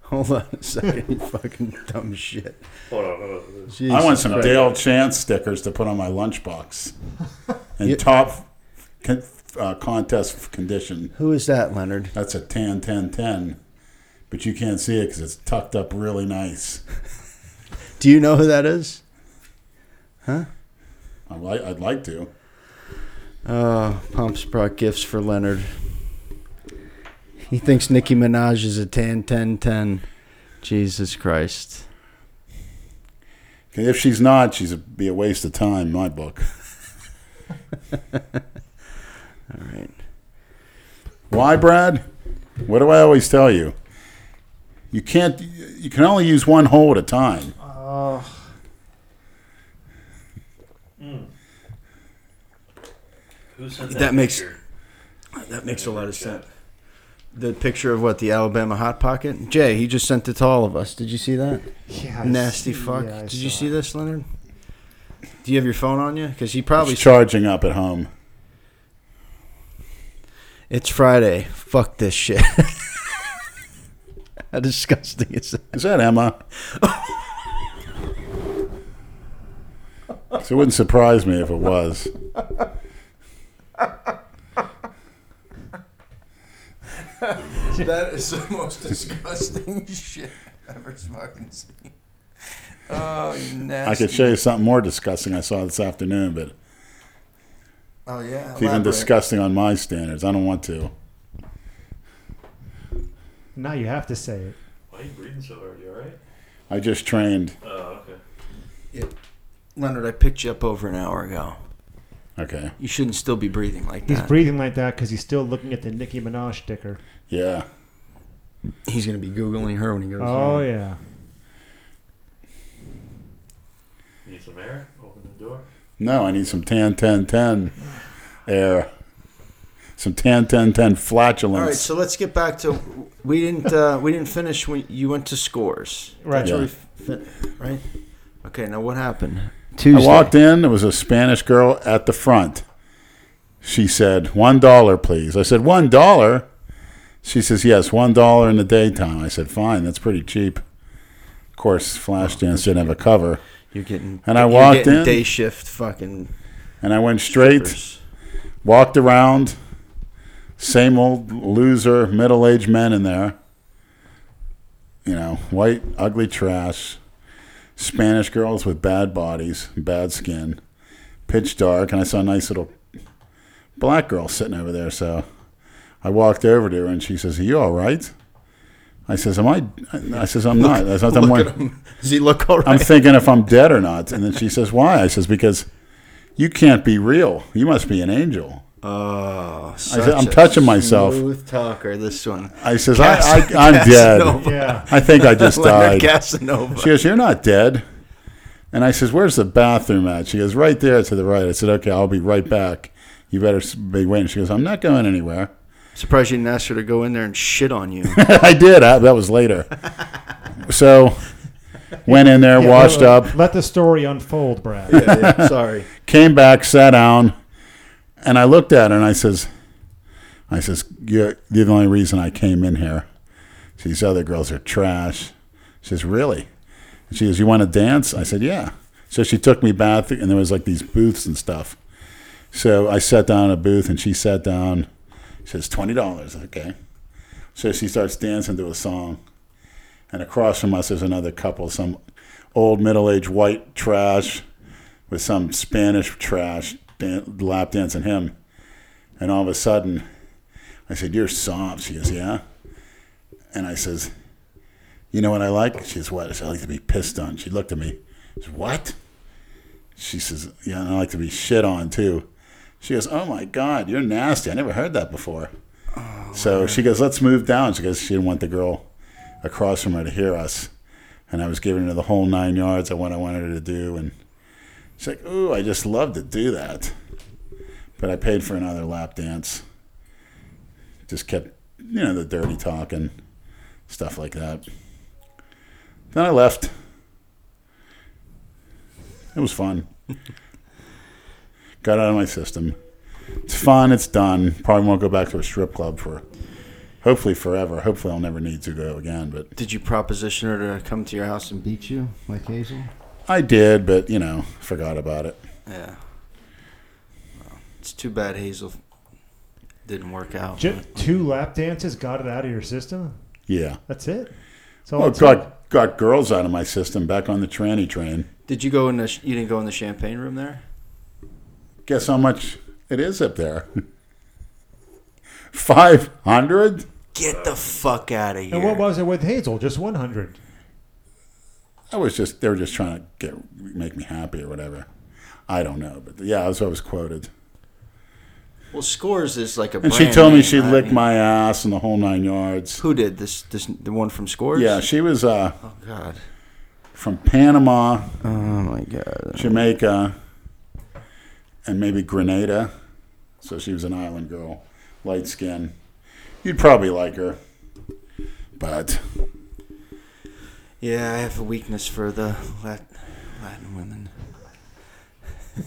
Hold on a second, you fucking dumb shit. Hold on, hold on. I want some Christ. Dale Chance stickers to put on my lunchbox. And Yeah. top con- uh, contest condition. Who is that, Leonard? That's a 10 10 10. But you can't see it because it's tucked up really nice. Do you know who that is? Huh? I'd, li- I'd like to. Oh, Pumps brought gifts for Leonard. He thinks Nicki Minaj is a 10 10 10. Jesus Christ. If she's not, she's a, be a waste of time, my book. All right. Why, Brad? What do I always tell you? You can't. You can only use one hole at a time. Oh, Who sent That makes- picture? That makes a lot of sense. The picture of what the Alabama hot pocket. Jay, he just sent it to all of us. Did you see that? yeah. I Nasty see- fuck. yeah, Did you see it. this, Leonard? Do you have your phone on you? Because he probably. It's charging up at home. It's Friday. Fuck this shit. How disgusting is that? Is that Emma? so it wouldn't surprise me if it was. That is the most disgusting shit I've ever fucking seen. Oh, nasty. I could show you something more disgusting I saw this afternoon, but Oh yeah. it's even disgusting on my standards. I don't want to. Now you have to say it. Why are you breathing so hard? You alright? I just trained. Oh, okay. Leonard, I picked you up over an hour ago. Okay. You shouldn't still be breathing like that. He's that. breathing like that because he's still looking at the Nicki Minaj sticker. Yeah. He's gonna be googling her when he goes. Oh home. yeah. Need some air? Open the door. No, I need some tan, tan, tan air. Some tan, tan, tan flatulence. All right, so let's get back to we didn't uh, we didn't finish when you went to scores. Right. Yeah. we fin- right. Okay, now what happened? Tuesday. I walked in. There was a Spanish girl at the front. She said, "One dollar, please." I said, "One dollar." She says, "Yes, one dollar in the daytime." I said, "Fine, that's pretty cheap." Of course, Flashdance didn't have a cover, You're getting. And I you're walked getting in. Day shift, fucking. and I went straight, strippers. walked around. Same old loser, middle-aged men in there. You know, white, ugly trash. Spanish girls with bad bodies, bad skin, pitch dark, and I saw a nice little black girl sitting over there. So I walked over to her, and she says, "Are you all right?" I says, "Am I?" I says, "I'm not." I says, I'm, Look wor- at him. Does he look all right? I'm thinking if I'm dead or not. And then she says, "Why?" I says, "Because you can't be real. You must be an angel." Oh, said, "I'm touching myself." Smooth talker, this one. I says, I, I, I, am dead. Yeah. I think I just died." Casanova. She goes, "You're not dead." And I says, "Where's the bathroom at?" She goes, "Right there to the right." I said, "Okay, I'll be right back. You better be waiting." She goes, "I'm not going anywhere." Surprised you didn't ask her to go in there and shit on you. I did. I, that was later. So went in there, Yeah, washed let, up, Let the story unfold, Brad. yeah, yeah, sorry. came back, sat down, and I looked at her and I says, "I says you're, the only reason I came in here. These other girls are trash." She says, "Really?" And she goes, "You want to dance?" I said, "Yeah." So she took me back, and there was like these booths and stuff. So I sat down in a booth, and she sat down. She says, twenty dollars, okay. So she starts dancing to a song, and across from us there's another couple, some old middle-aged white trash with some Spanish trash dan- lap dancing him. And all of a sudden, I said, "You're soft." She goes, "Yeah." And I says, "You know what I like?" She says, "What?" I said, "I like to be pissed on." She looked at me. She says, "What?" She says, "Yeah, and I like to be shit on too." She goes, "Oh my God, you're nasty. I never heard that before." Oh, so she goes, "Let's move down." She goes, "She didn't want the girl across from her to hear us." And I was giving her the whole nine yards of what I wanted her to do, and she's like, "Ooh, I just love to do that." But I paid for another lap dance. Just kept, you know, the dirty talk and stuff like that. Then I left. It was fun. Got out of my system. It's fun. It's done. Probably won't go back to a strip club for, hopefully forever. Hopefully I'll never need to go again. But Did you proposition her to come to your house and beat you like Hazel? I did. But you know, forgot about it. Yeah. Well, it's too bad Hazel didn't work out. J- two lap dances got it out of your system. Yeah. That's it. That's all Well, it took. got got girls out of my system back on the tranny train. Did you go in the? You didn't go in the champagne room there. Guess how much it is up there? Five hundred. Get the fuck out of here. And what was it with Hazel? Just 100. I was just they were just trying to get make me happy or whatever. I don't know, but yeah, that's what I was quoted. well, Scores is like a. And she brand told me she'd I lick my ass and the whole nine yards. Who did this? This the one from Scores? Yeah, she was uh, Oh God. from Panama, Oh my God. Jamaica, and maybe Grenada. So she was an island girl, light skin. You'd probably like her, but Yeah, I have a weakness for the Lat- Latin women.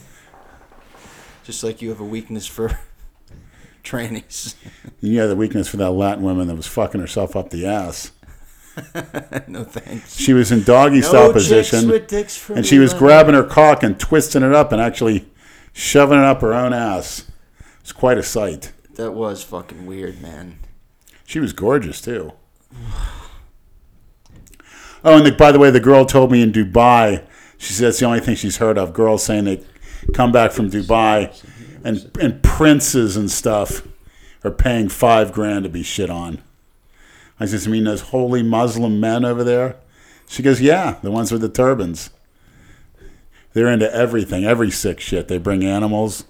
Just like you have a weakness for trannies. you had the weakness for that Latin woman that was fucking herself up the ass. no thanks. She was in doggy style position. and she was grabbing her cock and twisting it up and actually shoving it up her own ass. It's quite a sight. That was fucking weird, man. She was gorgeous too. Oh, and the, by the way, the girl told me in Dubai. She said it's the only thing she's heard of. Girls saying they come back from Dubai, and and princes and stuff are paying five grand to be shit on. I said, "You mean those holy Muslim men over there?" She goes, "Yeah, the ones with the turbans. They're into everything, every sick shit. They bring animals,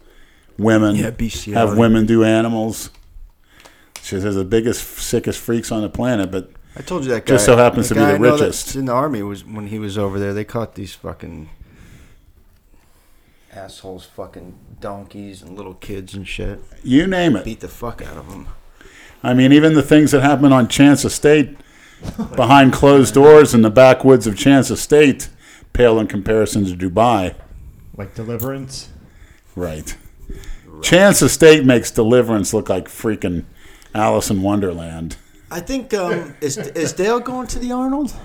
women, Yeah, bestiality. have women do animals." She says the biggest, sickest freaks on the planet, but I told you that guy. Just so happens to be the I richest. In the army was when he was over there. They caught these fucking assholes, fucking donkeys and little kids and shit. you name it. Beat the fuck out of them. I mean, even the things that happen on Chance Estate behind closed doors in the backwoods of Chance Estate, pale in comparison to Dubai. Like Deliverance. Right. Chance Estate makes Deliverance look like freaking Alice in Wonderland. I think um, is is Dale going to the Arnold?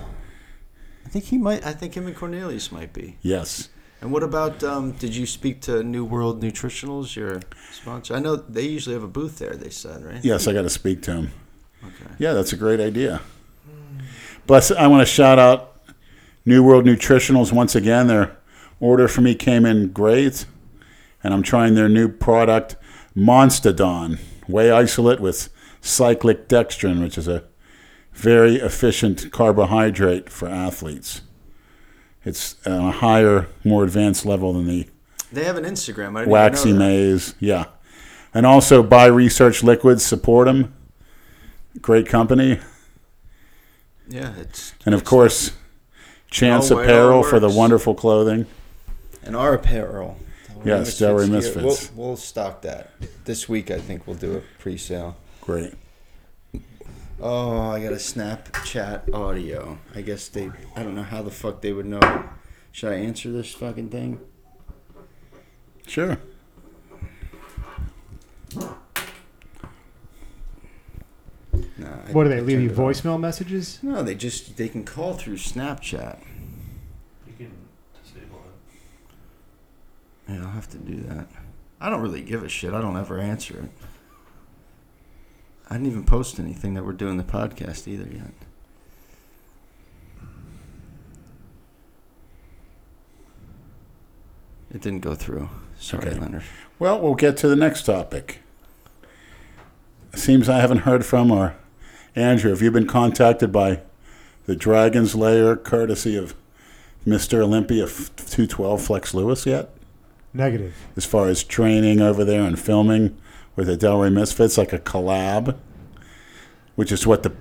I think he might. I think him and Cornelius might be. Yes. And what about? Um, did you speak to New World Nutritionals, your sponsor? I know they usually have a booth there. They said, right? Yes, I got to speak to him. Okay. Yeah, that's a great idea. But I want to shout out New World Nutritionals once again. Their order for me came in great, and I'm trying their new product, Monstadon Whey Isolate with cyclic dextrin, which is a very efficient carbohydrate for athletes. It's on a higher, more advanced level than the They have an Instagram. I didn't waxy maize. Yeah. And also buy research liquids, support them. Great company. Yeah, it's And of course, Chance Apparel for the wonderful clothing. and our apparel. Yes, Delray Misfits. Misfits. We'll, we'll stock that this week. I think we'll do a pre-sale. Great. Oh, I got a Snapchat audio. I guess they. I don't know how the fuck they would know. Should I answer this fucking thing? Sure. No. I- What do they I leave you turned it off. voicemail messages? No, they just they can call through Snapchat. You can disable it. Yeah, I'll have to do that. I don't really give a shit. I don't ever answer it. I didn't even post anything that we're doing the podcast either yet. It didn't go through. Sorry, Okay. Leonard. Well, we'll get to the next topic. Seems I haven't heard from or Andrew. Have you been contacted by the Dragon's Lair, courtesy of Mr. Olympia 212 Flex Lewis yet? Negative. As far as training over there and filming with the Delray Misfits, like a collab, which is what the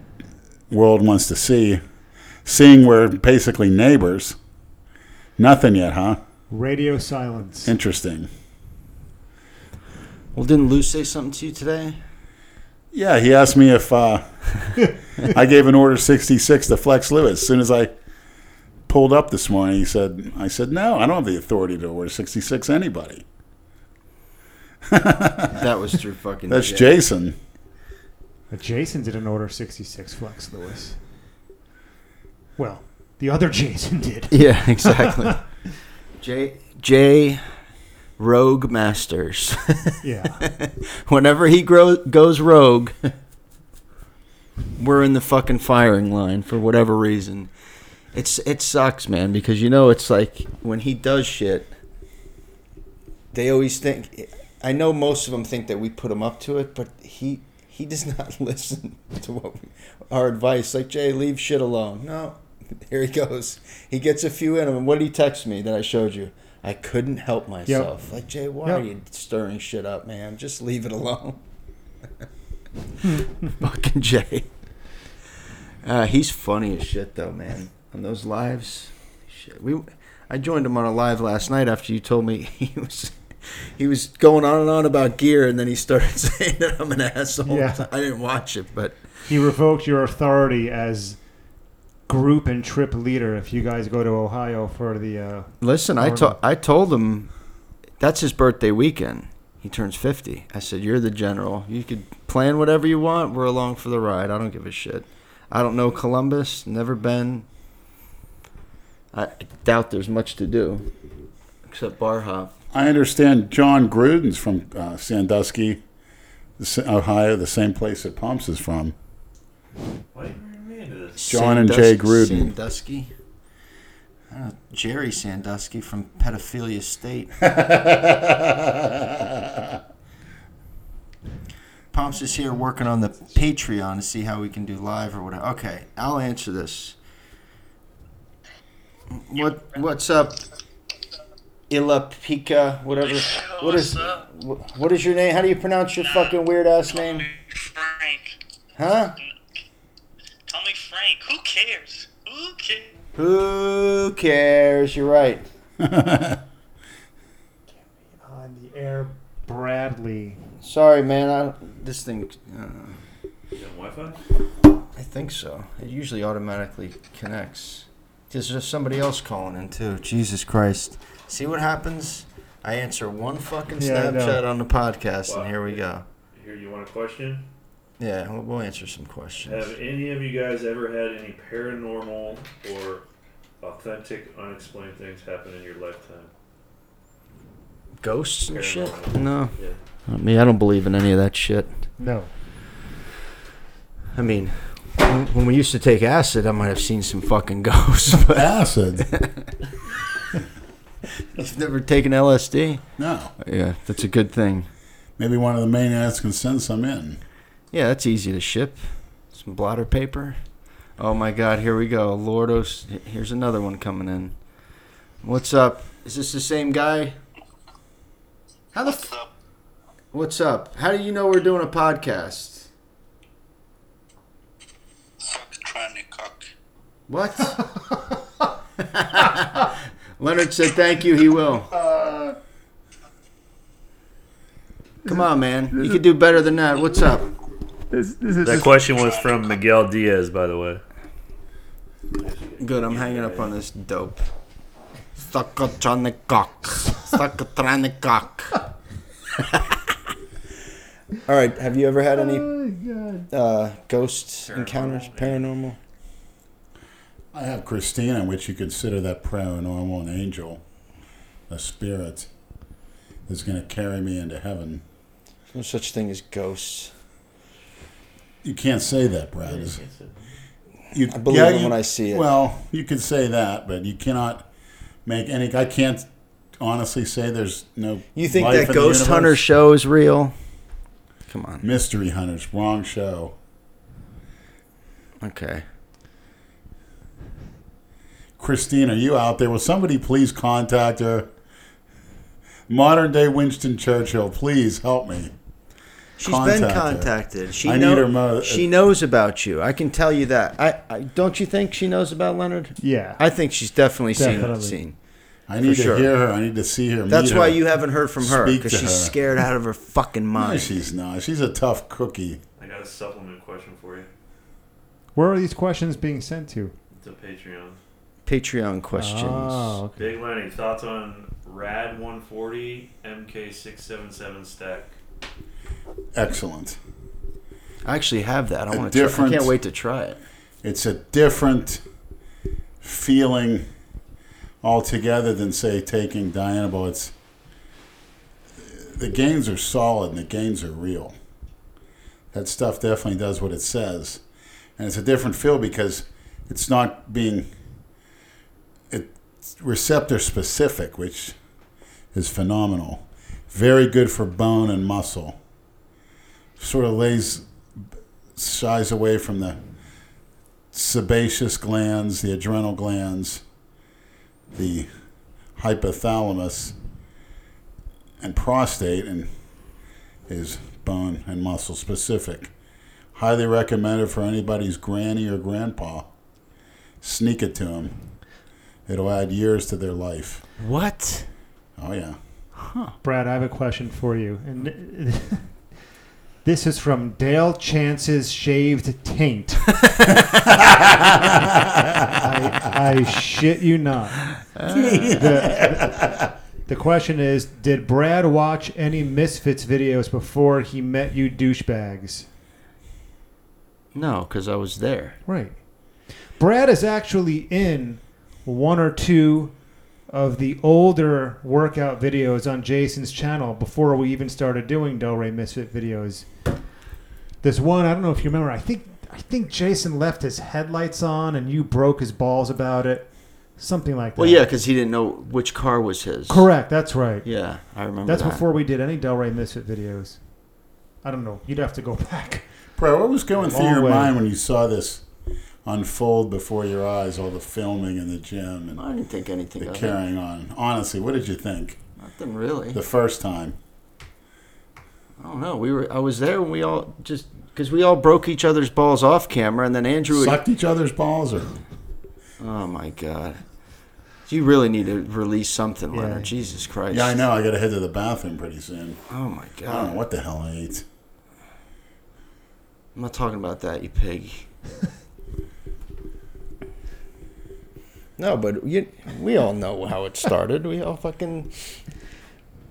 world wants to see. Seeing we're basically neighbors. Nothing yet, huh? Radio silence. Interesting. Well, didn't Lou say something to you today? Yeah, he asked me if uh, I gave an order 66 to Flex Lewis. As soon as I pulled up this morning, he said, I said, no, I don't have the authority to order 66 anybody. That was through fucking. That's Jay. Jason. Jason did an order 66 Flex Lewis. Well, the other Jason did. Yeah, exactly. J J Rogue Masters. Yeah. Whenever he grow, goes rogue, we're in the fucking firing line for whatever reason. It's it sucks, man, because you know it's like when he does shit, they always think. I know most of them think that we put him up to it, but he he does not listen to what we, our advice. Like Jay, leave shit alone. No, here he goes. He gets a few in him. And what did he text me that I showed you? I couldn't help myself. Like Jay, why Yep. are you stirring shit up, man? Just leave it alone. Fucking Jay. Uh, he's funny as shit though, man. On those lives, shit. We, I joined him on a live last night after you told me he was, he was going on and on about gear, and then he started saying that I'm an asshole. Yeah. I didn't watch it, but He revoked your authority as group and trip leader if you guys go to Ohio for the. Uh, listen, I Or- to, I told him that's his birthday weekend. He turns 50. I said, "You're the general. You could plan whatever you want. We're along for the ride. I don't give a shit. I don't know Columbus. Never been. I doubt there's much to do, except bar hop. I understand Jon Gruden's from uh, Sandusky, Ohio, the same place that Pumps is from. Why are you bringing me into? Jon and Jay Gruden. Sandusky. I Jerry Sandusky from Pedophilia State. Pomps is here working on the Patreon to see how we can do live or whatever. Okay, I'll answer this. What What's up, Illa Pika? Whatever. What is wh- What is your name? How do you pronounce your fucking weird ass name? Frank. Huh? Call me Frank. Who cares? Who cares? Who cares? You're right. on the air, Bradley. Sorry, man. I, this thing. Uh, You got Wi-Fi? I think so. It usually automatically connects. There's just somebody else calling in too. Jesus Christ. See what happens? I answer one fucking Yeah, I know. Snapchat on the podcast, Wow. and here we go. Here, you want a question? Yeah, we'll, we'll answer some questions. Have any of you guys ever had any paranormal or authentic, unexplained things happen in your lifetime? Ghosts and shit? Paranormal. No. Yeah. I mean, I don't believe in any of that shit. No. I mean, when when we used to take acid, I might have seen some fucking ghosts. But Acid? you've never taken LSD? No. Yeah, that's a good thing. Maybe one of the main ads can send some in. Yeah, that's easy to ship. Some blotter paper. Oh my God, here we go. Lordos. Here's another one coming in. What's up? Is this the same guy? How the? F- up? What's up? How do you know we're doing a podcast? Fuck trying to cock. What? Leonard said thank you. He will. Come on, man. You could do better than that. What's up? That question was from Miguel Diaz, by the way. Good. I'm hanging up on this dope. Suckatronic cock. Suckatronic cock. All right. Have you ever had any uh, ghost encounters, paranormal? I have Christina, which you consider that paranormal, an angel, a spirit that's going to carry me into heaven. No such thing as ghosts. You can't say that, Brad. Is- You, I believe it when I see it. Well, you can say that, but you cannot make any. I can't honestly say there's no. You think life that in Ghost. Hunter show is real? Come on. Mystery Hunters, wrong show. Okay. Christine, are you out there? Will somebody please contact her? Modern day Winston Churchill, please help me. She's Contact been her. contacted. She I know, need her mo- She knows about you. I can tell you that. I, I don't you think she knows about Leonard? Yeah. I think she's definitely, Definitely. seen seen. I need to sure. hear her. I need to see her. That's why her. you haven't heard from her because she's her. scared out of her fucking No, mind. she's not. She's a tough cookie. I got a supplement question for you. Where are these questions being sent to? It's a Patreon. Patreon questions. Oh, okay. Big Lenny, thoughts on Rad 140 MK677 stack? Excellent. I actually have that. I A want to. Try. I can't wait to try it. It's a different feeling altogether than say taking Dianabol. It's the gains are solid and the gains are real. That stuff definitely does what it says, and it's a different feel because it's not being receptor specific, which is phenomenal. Very good for bone and muscle. Sort of lays shies away from the sebaceous glands, the adrenal glands, the hypothalamus, and prostate, and is bone and muscle specific. Highly recommended for anybody's granny or grandpa. Sneak it to them. It'll add years to their life. What? Oh yeah. Brad, I have a question for you. And this is from Dale Chance's Shaved Taint. I, I shit you not. The, the question is Did Brad watch any Misfits videos before he met you douchebags? No, because I was there. Right. Brad is actually in one or two of the older workout videos on Jason's channel before we even started doing Delray Misfit videos. This one, I don't know if you remember. I think I think Jason left his headlights on and you broke his balls about it. Something like that. Well, yeah, because he didn't know which car was his. Correct, that's right. Yeah, I remember. That's that. before we did any Delray Misfit videos. I don't know. You'd have to go back. Bro, what was going through your way. mind when you saw this unfold before your eyes, all the filming in the gym and I didn't think anything the of it. carrying on? Honestly, what did you think Nothing really. the first time? I don't know. We were. I was there when we all just because we all broke each other's balls off camera, and then Andrew. Would, Sucked each other's balls, or oh my god. You really need to release something, Yeah. Leonard. Jesus Christ. yeah, I know. I got to head to the bathroom pretty soon. Oh my god. I don't know what the hell I ate. I'm not talking about that, you pig. No, but you, we all know how it started. We all fucking.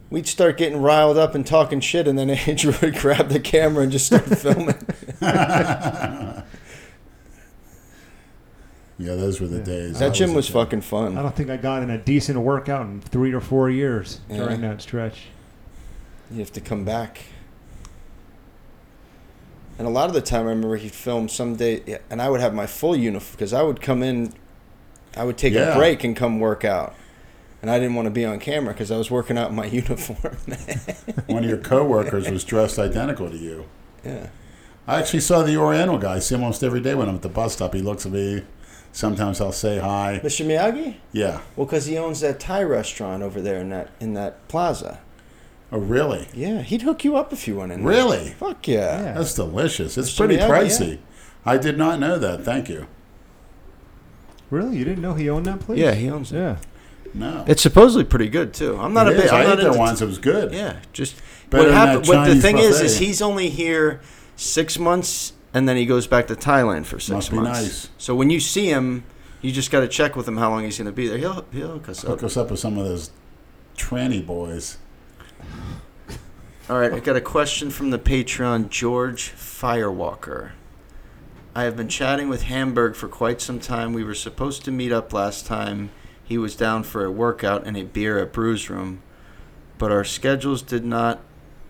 We'd start getting riled up and talking shit, and then Andrew would grab the camera and just start filming. Yeah, those were the days. That gym a was gym. fucking I fun. don't think I got in a decent workout in three or four years during that stretch. You have to come back. And a lot of the time, I remember he'd film some day, and I would have my full uniform because I would come in, I would take Yeah. a break and come work out. And I didn't want to be on camera because I was working out in my uniform. One of your coworkers was dressed identical to you. yeah. I actually saw the Oriental guy. I see him almost every day when I'm at the bus stop. He looks at me. Sometimes I'll say hi. Mr. Miyagi? Yeah. Well, because he owns that Thai restaurant over there in that in that plaza. Oh, really? Yeah, he'd hook you up if you went in. there. Really? Fuck yeah. Yeah. That's delicious. It's Mr. pretty Miyagi, pricey. I did not know that. Thank you. Really? You didn't know he owned that place? Yeah, he owns it. Yeah. No. It's supposedly pretty good too. I'm not It a big. is. I'm I not ate there into- once. It was good. Yeah, just Better what than happened. that What the Chinese thing is, is buffet. he's only here six months, and then he goes back to Thailand for six Must be months. nice. So when you see him, you just got to check with him how long he's going to be there. He'll he'll hook us up. Hook us up with some of those tranny boys. All right, I got a question from the Patreon, George Firewalker. I have been chatting with Hamburg for quite some time. We were supposed to meet up last time. He was down for a workout and a beer at Brews Room, but our schedules did not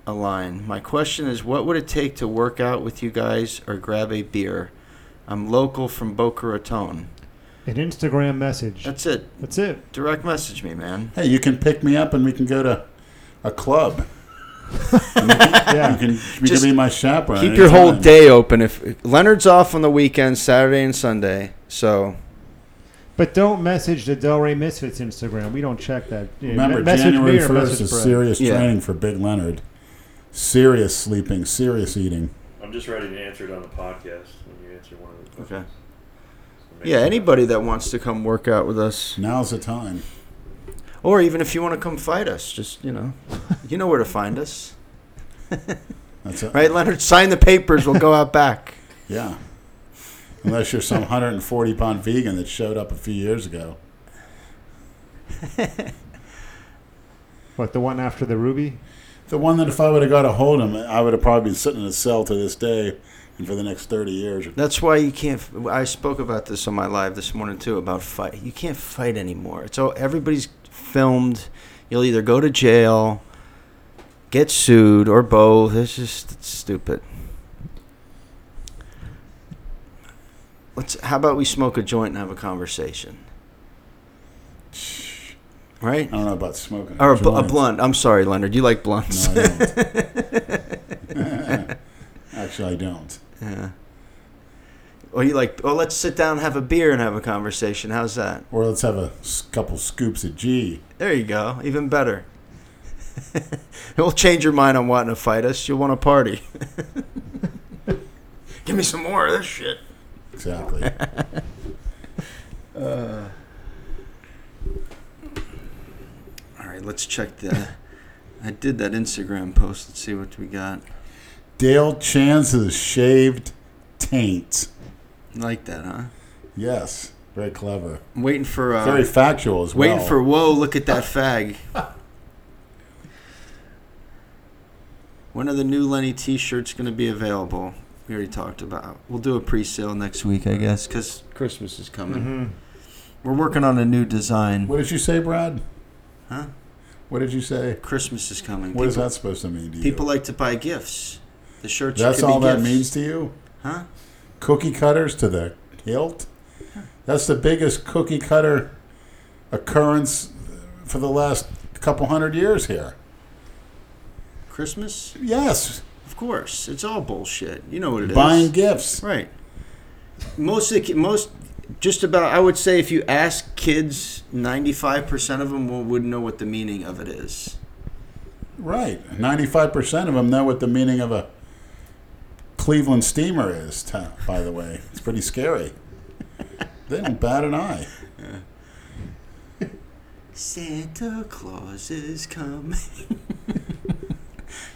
align. My question is what would it take to work out with you guys or grab a beer? I'm local from Boca Raton. An Instagram message. That's it. That's it. Direct message me, man. Hey, you can pick me up and we can go to a club. Yeah. You can, you Just can be my chaperone. Keep your whole anytime. day open. If Leonard's off on the weekends, Saturday and Sunday, so But don't message the Delray Misfits Instagram. We don't check that. Remember, me- January 1st is Brad. serious Yeah. training for Big Leonard. Serious sleeping, serious eating. I'm just ready to answer it on the podcast when you answer one of the questions. Okay. So Yeah, anybody that wants to come work out with us, Now's the time. Or even if you want to come fight us, just you know, you know where to find us, That's it. right, Leonard? Sign the papers. We'll go out back. Yeah. Unless you're some 140 pound vegan that showed up a few years ago. What, the one after the Ruby? The one that if I would have got a hold of him, I would have probably been sitting in a cell to this day and for the next 30 years. That's why you can't. I spoke about this on my live this morning too about fight. You can't fight anymore. It's all everybody's filmed. You'll either go to jail, get sued, or both. It's just it's stupid. Let's. How about we smoke a joint and have a conversation? Right? I don't know about smoking. Or a, bl- a blunt. I'm sorry, Leonard. You like blunts. No, I don't. Actually, I don't. yeah. Or you like? Oh, let's sit down, and have a beer, and have a conversation. How's that? Or let's have a couple scoops of G. There you go. Even better. It'll change your mind on wanting to fight us. You'll want to party. Give me some more of this shit. Exactly. Uh, all right, let's check the. I did that Instagram post. Let's see what we got. Dale Chance's shaved taint. Like that, huh? Yes. Very clever. I'm waiting for. Uh, Very factual as well. waiting for. Whoa! Look at that fag. when are the new Lenny T-shirts going to be available? We already talked about. We'll do a pre-sale next week, I guess, because Christmas is coming. Mm-hmm. We're working on a new design. What did you say, Brad? Huh? What did you say? Christmas is coming. What is people, that supposed to mean to you? People like to buy gifts. The shirts. That's could be all that gifts. means to you? huh? Cookie cutters to the hilt? That's the biggest cookie cutter occurrence for the last couple hundred years here. Christmas? Yes. Of course, it's all bullshit. You know what it is. Buying gifts. Right. Most of the most, just about. I would say if you ask kids, ninety-five percent of them wouldn't know what the meaning of it is. Right. 95% of them know what the meaning of a Cleveland steamer is, t- by the way. It's pretty scary. They don't bat an eye. Santa Claus is coming.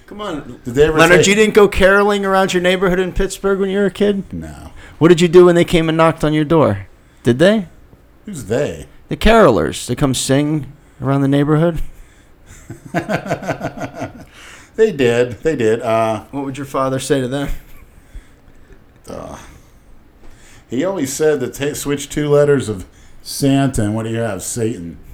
Come on, Did they ever Leonard. say- You didn't go caroling around your neighborhood in Pittsburgh when you were a kid. No. What did you do when they came and knocked on your door? Did they? Who's they? The carolers. They come sing around the neighborhood. They did. They did. Uh, What would your father say to them? He always said to ta switch two letters of Santa and what do you have? Satan.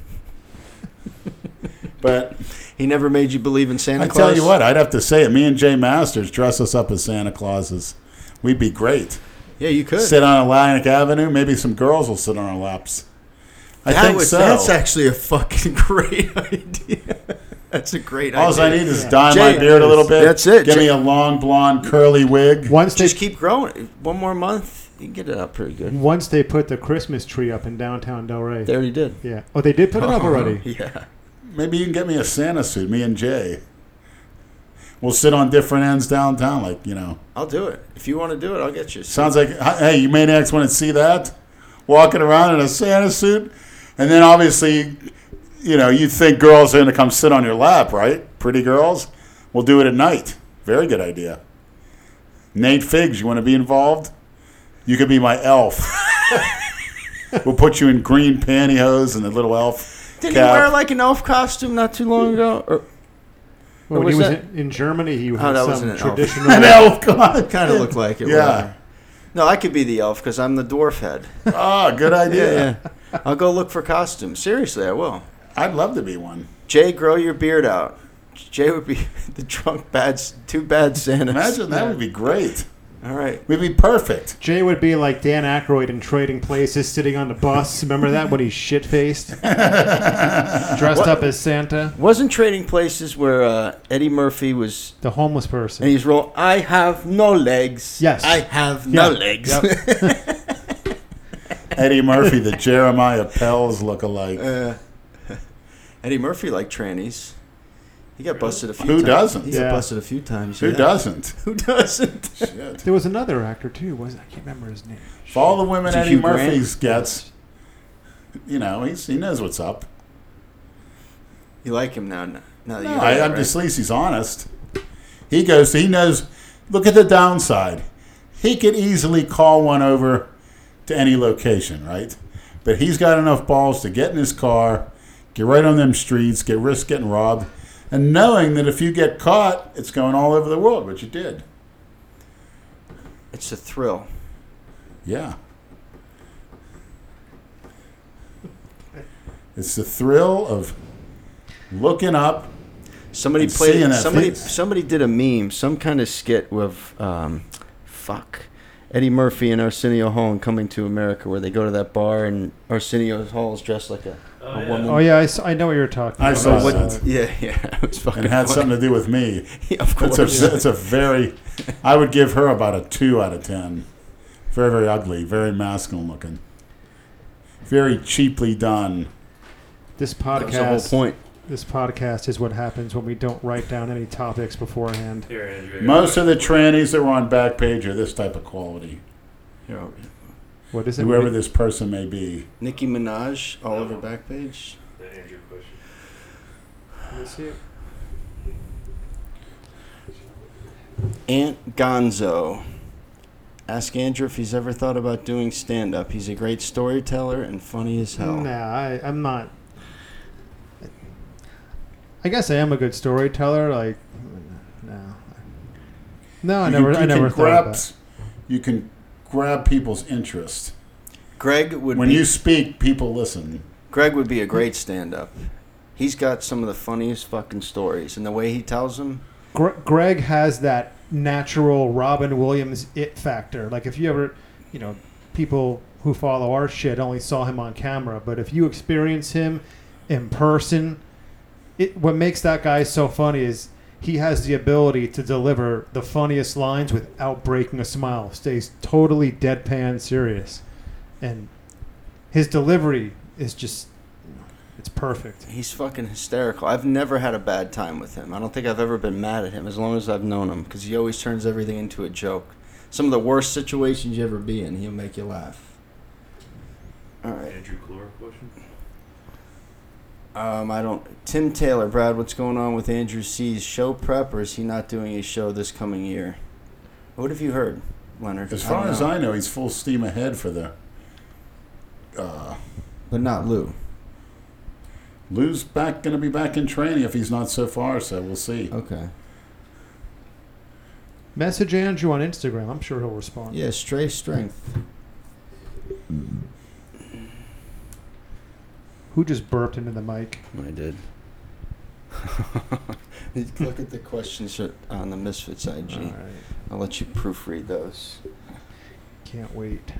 but He never made you believe in Santa I Claus. tell you what, I'd have to say it. Me and Jay Masters dress us up as Santa Clauses. We'd be great. Yeah, you could. Sit on Atlantic Avenue. Maybe some girls will sit on our laps. I That think would- so. That's actually a fucking great idea. That's a great All idea. All I need is dye Jay, my beard a little bit. that's it. Give Jay- me a long blonde curly wig. Once they Just keep growing. One more month, you can get it up pretty good. once they put the Christmas tree up in downtown Delray. They already did. Yeah. Oh, they did put it up uh-huh. already. Yeah. Maybe you can get me a Santa suit. Me and Jay. We'll sit on different ends downtown, like you know. I'll do it. If you want to do it, I'll get you. Sounds like, hey, you maniacs want to see that? Walking around in a Santa suit? And then obviously, you know, you think girls are going to come sit on your lap, right? Pretty girls? We'll do it at night. Very good idea. Nate Figs, you want to be involved? You could be my elf. we'll put you in green pantyhose and a little elf Didn't cap. he wear like an elf costume not too long ago? Or Well, when was he was that? in, in Germany, he Oh, some wasn't an elf. traditional. An elf, come kind of looked like it. Yeah. whatever. No, I could be the elf because I'm the dwarf head. Ah, good idea. Yeah, yeah. I'll go look for costumes. Seriously, I will. I'd love to be one. Jay, grow your beard out. Jay would be the drunk bad, two bad Santas. Imagine that would be great. All right. We'd be perfect. Jay would be like Dan Aykroyd in Trading Places, sitting on the bus. Remember that when he's shit faced, dressed up as Santa, Wasn't Trading Places where uh, Eddie Murphy was, the homeless person. and he's roll. I have no legs. Yes. I have no Yeah. legs. Yep. Eddie Murphy, the Jeremiah Pells look-alike. Uh, Eddie Murphy liked trannies. He got busted a few Who times. doesn't? He got Yeah. busted a few times. Who yeah. doesn't? Who doesn't? Shit. There was another actor too. Was I can't remember his name. For all the women Is it Eddie Hugh Grant? Murphy's gets, you know, he's, he knows what's up. You like him now? Now that you No, heard I, it, I'm just at least he's honest. He goes, he knows. Look at the downside. He could easily call one over to any location, right? But he's got enough balls to get in his car, get right on them streets, get risk getting robbed, and knowing that if you get caught, it's going all over the world, which you did. It's a thrill. Yeah. It's the thrill of looking up. Somebody played. Somebody. face. Somebody did a meme. Some kind of skit with, um, fuck, Eddie Murphy and Arsenio Hall in Coming to America, where they go to that bar and Arsenio Hall is dressed like a, Oh, a yeah. woman. Oh yeah, I, s- I know what you're talking I about. saw What- that. yeah, yeah, it was fucking. And it had funny. something to do with me. Yeah, of course. It's a, it's a very, I would give her about a two out of ten. Very, very ugly, very masculine looking. Very cheaply done. This that was the whole podcast. point. This podcast is what happens when we don't write down any topics beforehand. Here, Andrew. Most of the trannies that were on Backpage are this type of quality. You What is it? Whoever this person may be. Nicki Minaj all over Backpage. The Andrew question. Let me see it. Aunt Gonzo. Ask Andrew if he's ever thought about doing stand up. He's a great storyteller and funny as hell. Nah, I, I'm not. I guess I am a good storyteller. Like, no, no, I You never, can- I never can thought grab, that. You can grab people's interest. Greg would When be, you speak, people listen. Greg would be a great stand up. He's got some of the funniest fucking stories and the way he tells them. Gre- Greg has that natural Robin Williams it factor. Like if you ever, you know, people who follow our shit only saw him on camera, but if you experience him in person, it what makes that guy so funny is he has the ability to deliver the funniest lines without breaking a smile. Stays totally deadpan serious, and his delivery is just it's perfect. He's fucking hysterical. I've never had a bad time with him. I don't think I've ever been mad at him as long as I've known him because he always turns everything into a joke. Some of the worst situations you ever be in, he'll make you laugh. All right. Andrew Clore question. Um, I don't. Tim Taylor, Brad, what's going on with Andrew C's show prep, or is he not doing a show this coming year? What have you heard, Leonard? As far don't as. I know, he's full steam ahead for the uh, but not Lou. Lou's back going to be back in training if he's not so far, so we'll see. Okay. Message Andrew on Instagram. I'm sure he'll respond. Yeah, stray strength. Who just burped into the mic? I did. Look at the questions on the Misfits IG. All right. I'll let you proofread those. Can't wait.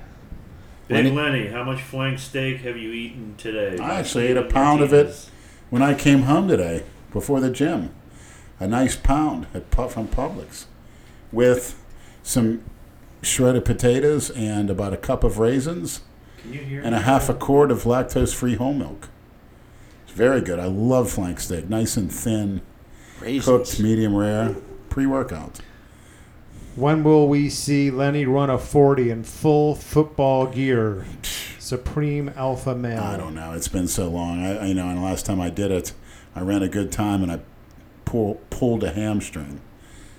Big Lenny- Lenny, how much flank steak have you eaten today? I actually ate a pound of it. When I came home today, before the gym, a nice pound at Pu- from Publix with some shredded potatoes and about a cup of raisins Can you hear and a me? half a quart of lactose free whole milk. It's very good. I love flank steak. Nice and thin, Raisins. cooked, medium rare, pre workout. When will we see Lenny run a 40 in full football gear? Supreme alpha male. I don't know. It's been so long. I, I you know, and the last time I did it, I ran a good time and I pull, pulled a hamstring.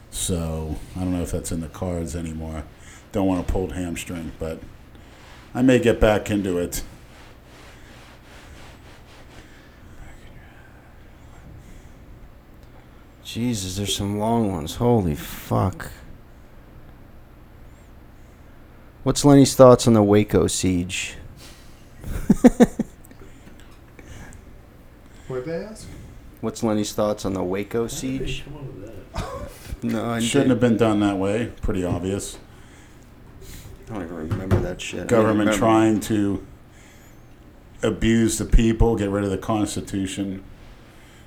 So I don't know if that's in the cards anymore. Don't want a pulled hamstring, but I may get back into it. Jesus, there's some long ones. Holy fuck. What's Lenny's thoughts on the Waco siege? What they ask? What's Lenny's thoughts on the Waco How did they siege? come up with that? No, I Shouldn't have been done that way. Pretty obvious. I don't even remember that shit. I don't Government remember. trying to abuse the people, get rid of the Constitution,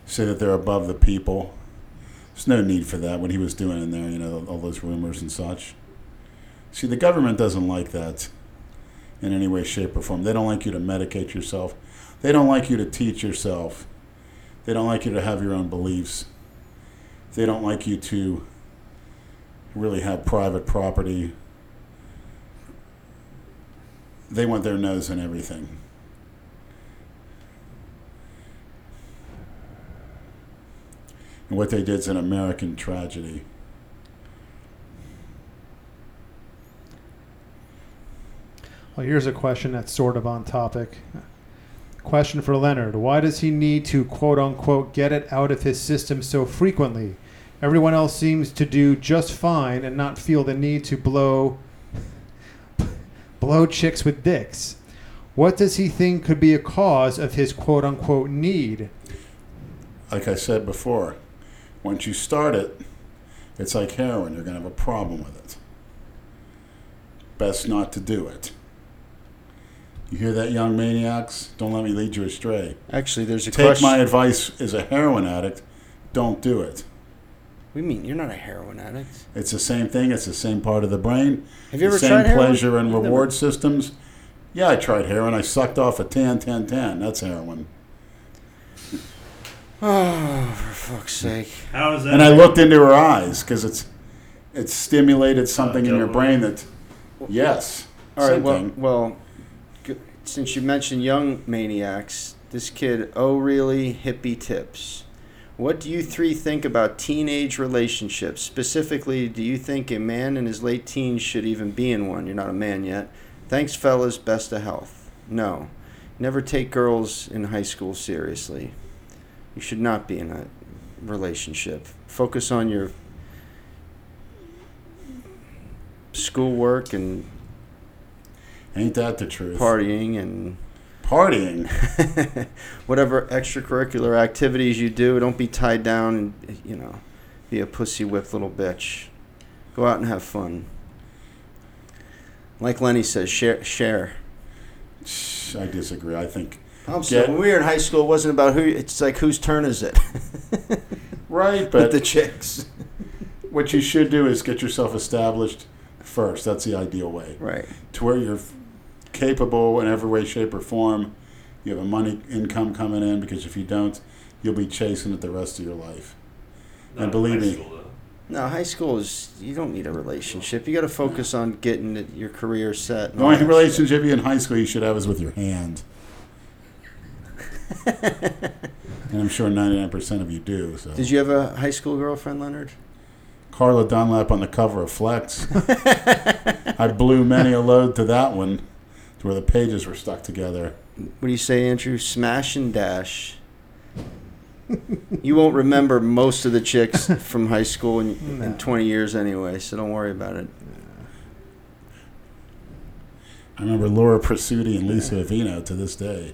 say that they're above the people. There's no need for that. What he was doing in there, you know, all those rumors and such. See, the government doesn't like that in any way, shape, or form. They don't like you to medicate yourself. They don't like you to teach yourself. They don't like you to have your own beliefs. They don't like you to really have private property. They want their nose in everything. And what they did is an American tragedy. Well, here's a question that's sort of on topic. Question for Leonard. Why does he need to quote unquote get it out of his system so frequently? Everyone else seems to do just fine and not feel the need to blow blow chicks with dicks. What does he think could be a cause of his quote unquote need? Like I said before, once you start it, it's like heroin. You're going to have a problem with it. Best not to do it. You hear that, young maniacs? Don't let me lead you astray. Actually, there's a Take question. my advice as a heroin addict. Don't do it. We mean you're not a heroin addict. It's the same thing. It's the same part of the brain. Have you the ever same tried heroin? Same pleasure and You've reward never- systems. Yeah, I tried heroin. I sucked off a 10, 10, 10. That's heroin. Oh, for fuck's sake! How is that? And I looked into her eyes because it's it's stimulated uh, something in your brain that, yes. All right. Well, thing. well, since you mentioned young maniacs, this kid, oh really hippie tips. What do you three think about teenage relationships? Specifically, do you think a man in his late teens should even be in one? You're not a man yet. Thanks, fellas. Best of health. No. Never take girls in high school seriously. You should not be in a relationship. Focus on your schoolwork and Ain't that the truth? partying and Partying. whatever extracurricular activities you do, don't be tied down and you know, be a pussy whipped little bitch. Go out and have fun. Like Lenny says, share. Share. I disagree. I think I'm when we were in high school, it wasn't about who. It's like whose turn is it? right, With but the chicks. what you should do is get yourself established first. That's the ideal way. Right. To where you're capable in every way, shape, or form. You have a money income coming in because if you don't, you'll be chasing it the rest of your life. Not and believe high me- school, though. No, high school is. You don't need a relationship. You got to focus on getting your career set. The only relationship you in high school you should have is with your hand. and I'm sure 99% of you do. So. Did you have a high school girlfriend, Leonard? Carla Dunlap on the cover of Flex. I blew many a load to that one, to where the pages were stuck together. what do you say, Andrew? Smash and dash. you won't remember most of the chicks from high school in, in 20 years anyway, so don't worry about it. I remember Laura Prasuti and Lisa Avino to this day.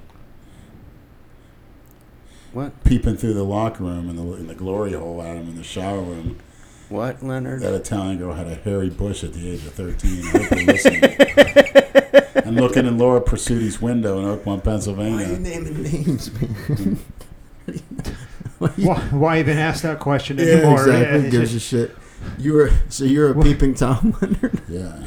What? Peeping through the locker room and the, in the glory hole at him in the shower room. What, Leonard? That Italian girl had a hairy bush at the age of 13. I hope you're listening. and looking in Laura Prasuti's window in Oakmont, Pennsylvania. Why naming names, man? Why, why even ask that question Yeah, anymore? exactly. Yeah, Gives a shit. You were so you're a peeping tom, Leonard. Yeah.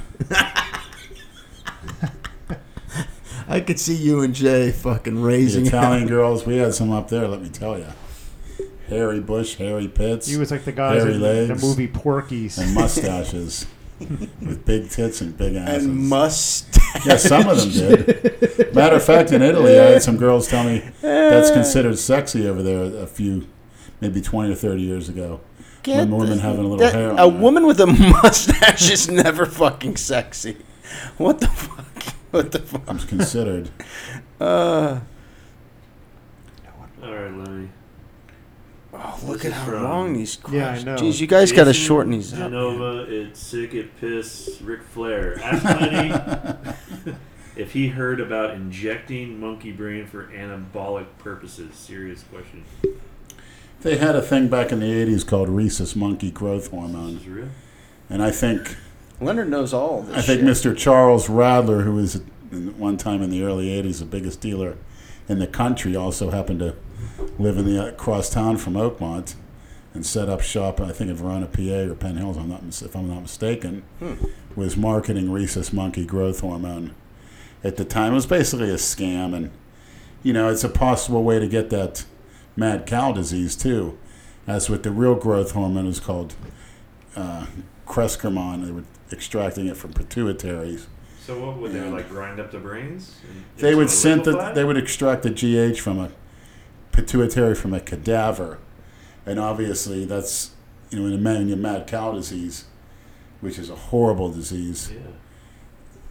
I could see you and Jay fucking The raising Italian hell. girls, we had some up there, let me tell you. Hairy bush, hairy pits, He was like the guys Hairy in the movie Porky's. and mustaches with big tits and big asses. and mustache. Yeah, some of them did. Matter of fact, in Italy, I had some girls tell me that's considered sexy over there a few, maybe 20 or 30 years ago. when women having a little That- hair on a there. woman with a mustache is never fucking sexy. What the fuck? What the fuck? I'm considered. Uh, All right, Lenny. Oh, look This at how from- long these. Questions. Yeah, I know. Jeez, you guys got to shorten these up. Genova, it's sick it piss Ric Flair. Ask Lenny if he heard about injecting monkey brain for anabolic purposes. Serious question. They had a thing back in the 80s called rhesus monkey growth hormone. Is real. And I think Leonard knows all this. I think shit. Mr. Charles Radler, who was one time in the early 80s the biggest dealer in the country, also happened to live in the across town from Oakmont and set up shop, I think in Verona, PA or Penn Hills, I'm not, if I'm not mistaken, was marketing rhesus monkey growth hormone. At the time, it was basically a scam, and you know, it's a possible way to get that mad cow disease too. As with the real growth hormone is called uh, Crescormon. They were extracting it from pituitaries. So what would they like grind up the brains? They would synth? They would extract the GH from a pituitary from a cadaver, and obviously that's you know in a man you mad cow disease, which is a horrible disease. Yeah.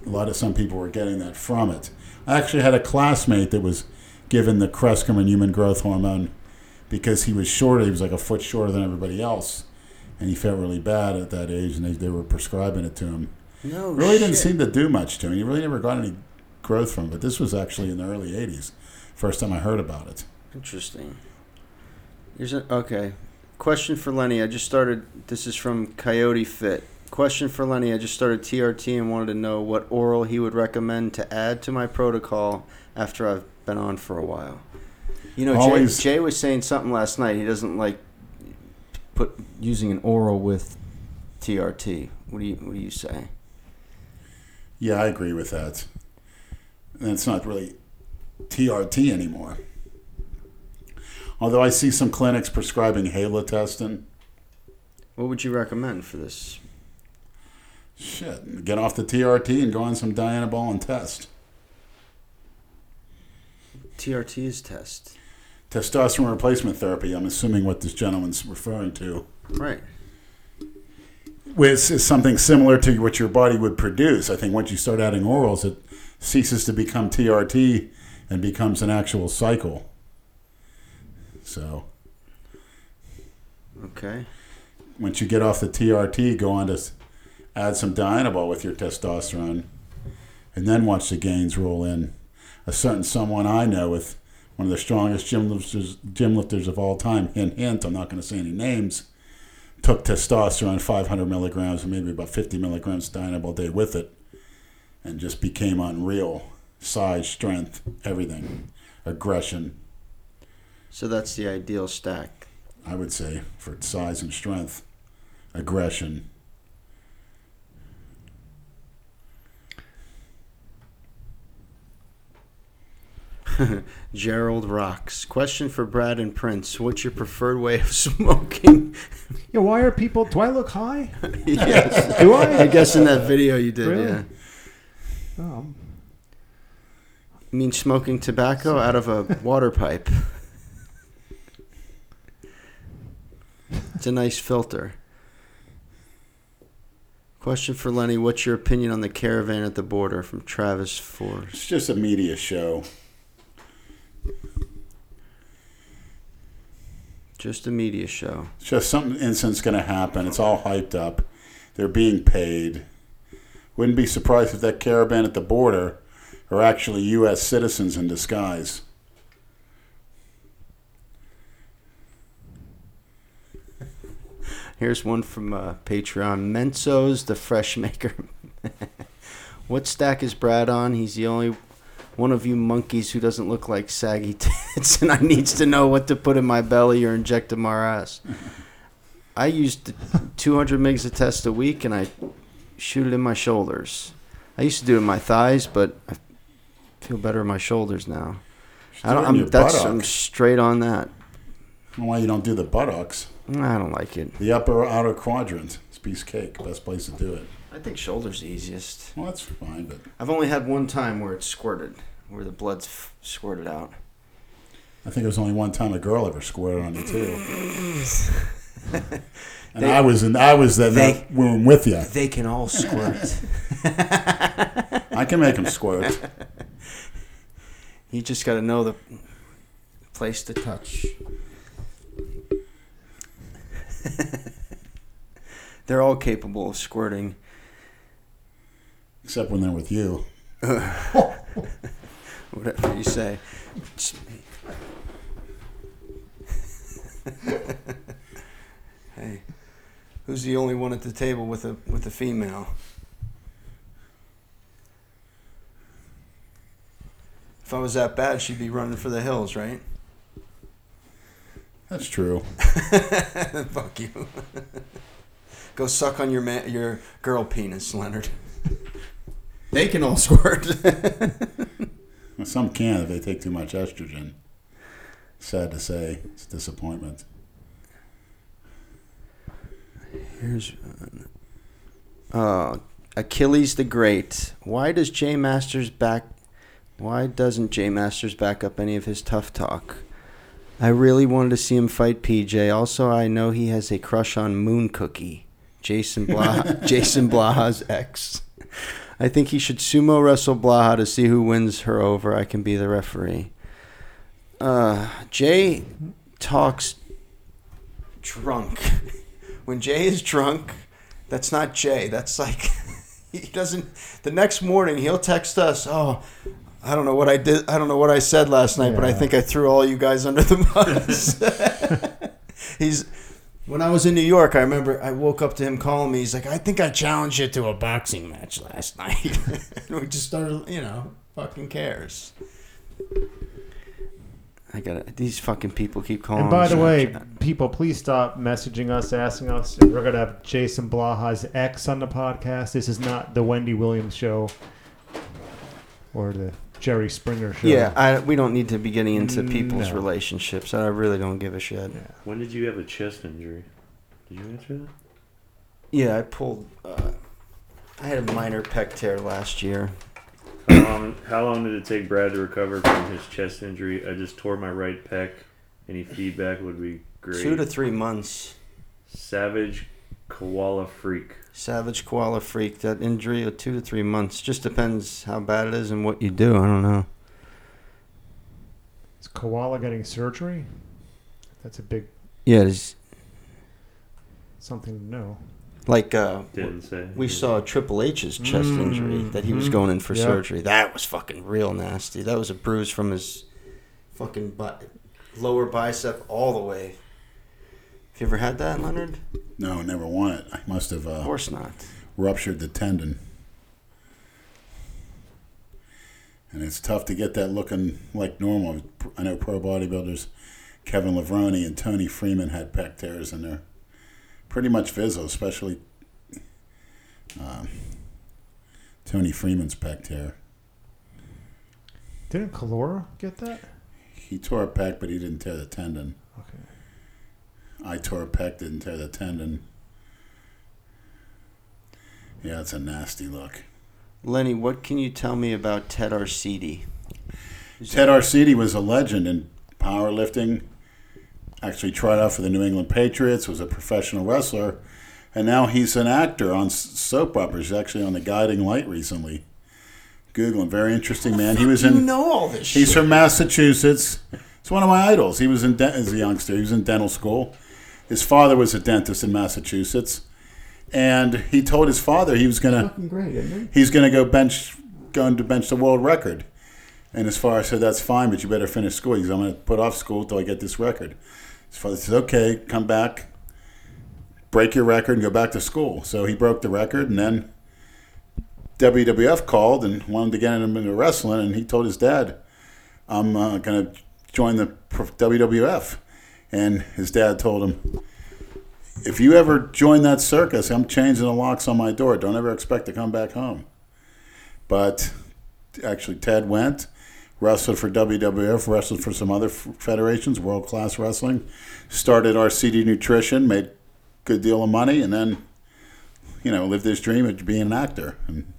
A lot of some people were getting that from it. I actually had a classmate that was given the Crescormon human growth hormone because he was shorter. He was like a foot shorter than everybody else, and he felt really bad at that age, and they, they were prescribing it to him. no really didn't seem to do much to him. He really never got any growth from it. But this was actually in the early '80s. First time I heard about it. Interesting. Here's a, okay. Question for Lenny. I just started. This is from Coyote Fit. Question for Lenny. I just started TRT and wanted to know what oral he would recommend to add to my protocol after I've been on for a while. You know, Jay, Always- Jay was saying something last night. He doesn't like put using an oral with TRT. What do you What do you say? Yeah, I agree with that. And it's not really TRT anymore. Although I see some clinics prescribing halotestin. What would you recommend for this? Shit, get off the TRT and go on some Dianabol and test. TRT is test. Testosterone replacement therapy, I'm assuming what this gentleman's referring to, Right. which is something similar to what your body would produce. I think once you start adding orals, it ceases to become TRT and becomes an actual cycle. So Okay. once you get off the TRT, go on to add some Dianabol with your testosterone, and then watch the gains roll in. A certain someone I know with one of the strongest gym lifters, gym lifters of all time, hint, hint, I'm not going to say any names, took testosterone 500 milligrams and maybe about 50 milligrams Dianabol a day with it, and just became unreal. Size, strength, everything, aggression. So that's the ideal stack. I would say for size and strength, aggression. Gerald Rocks. Question for Brad and Prince. What's your preferred way of smoking? Yeah, why are people? Do I look high? yes. Do I? I guess in that video you did, Really? yeah. Oh, You mean smoking tobacco out of a water pipe? It's a nice filter. Question for Lenny: What's your opinion on the caravan at the border? From Travis for It's just a media show. Just a media show. Just something instant's going to happen. It's all hyped up. They're being paid. Wouldn't be surprised if that caravan at the border are actually U.S. citizens in disguise. Here's one from uh, Patreon. Mensos, the fresh maker. what stack is Brad on? He's the only one of you monkeys who doesn't look like saggy tits, and I needs to know what to put in my belly or inject in my ass. I used 200 megs of test a week, and I shoot it in my shoulders. I used to do it in my thighs, but I feel better in my shoulders now. I don't. do it in I'm, your that's I'm straight on that. I don't know why you don't do the buttocks. I don't like it. The upper outer quadrant. It's piece of cake. Best place to do it. I think shoulders the easiest. Well, that's fine, but I've only had one time where it squirted, where the blood's f- squirted out. I think it was only one time a girl ever squirted on you too. And They- I was in. I was that they- that room with you. They can all squirt. I can make them squirt. you just got to know the place to touch. They're all capable of squirting. Except when they're with you. Whatever you say. hey, who's the only one at the table with a with a female? If I was that bad, she'd be running for the hills, right? That's true. Fuck you. Go suck on your man, your girl penis, Leonard. They can all squirt. Well, some can if they take too much estrogen. Sad to say, it's a disappointment. Here's uh, Achilles the Great. Why does J Masters back? Why doesn't J Masters back up any of his tough talk? I really wanted to see him fight PJ. Also, I know he has a crush on Moon Cookie, Jason Blaha, Jason Blaha's ex. I think he should sumo wrestle Blaha to see who wins her over. I can be the referee. Uh, Jay talks drunk. when Jay is drunk, that's not Jay. That's like he doesn't. The next morning, he'll text us. Oh, I don't know what I did. I don't know what I said last night, but I think I threw all you guys under the bus. He's. When I was in New York, I remember I woke up to him calling me. He's like, "I think I challenged you to a boxing match last night." and we just started, you know, fucking cares. I got to These fucking people keep calling. And by the way, Snapchat. people, please stop messaging us, asking us. We're going to have Jason Blaha's ex on the podcast. This is not the Wendy Williams show or the Jerry Springer show. Yeah, I, we don't need to be getting into people's No. relationships. I really don't give a shit. Yeah. When did you have a chest injury? Did you answer that? Yeah, I pulled. Uh, I had a minor pec tear last year. How long, how long did it take Brad to recover from his chest injury? I just tore my right pec. Any feedback would be great. Two to three months. Savage koala freak. Savage koala freak. That injury, of two to three months. Just depends how bad it is and what you do. I don't know. Is Koala getting surgery? That's a big Yeah, it's something to know. like uh, Didn't say. we saw Triple H's chest Mm, injury that he was mhm. going in for Yeah. surgery. That was fucking real nasty. That was a bruise from his fucking butt, lower bicep all the way. Have you ever had that, Leonard? No, never won it. I must have Of uh, course not. ruptured the tendon. And it's tough to get that looking like normal. I know pro bodybuilders, Kevin Levrone and Tony Freeman had pec tears, and they're pretty much visible, especially um, Tony Freeman's pec tear. Didn't Kalora get that? He tore a pec, but he didn't tear the tendon. Okay. I tore a pec, didn't tear the tendon. Yeah, it's a nasty look. Lenny, what can you tell me about Ted Arcidi? Ted Arcidi was a legend in powerlifting. Actually, tried out for the New England Patriots. Was a professional wrestler, and now he's an actor on soap operas. He's actually on The Guiding Light recently. Google him. Very interesting man. He was in. you know all this He's shit. from Massachusetts. It's one of my idols. He was in de- as a youngster. He was in dental school. His father was a dentist in Massachusetts, and he told his father he was gonna great, he's gonna go bench going to bench the world record. And his father said, "That's fine, but you better finish school." He said, "I'm gonna put off school till I get this record." His father says, "Okay, come back, break your record, and go back to school." So he broke the record, and then WWF called and wanted to get him into wrestling, and he told his dad, "I'm uh, gonna join the WWF." And his dad told him, "If you ever join that circus, I'm changing the locks on my door. Don't ever expect to come back home." But actually, Ted went, wrestled for WWF, wrestled for some other federations, World Class Wrestling, started RCD Nutrition, made a good deal of money, and then, you know, lived his dream of being an actor. And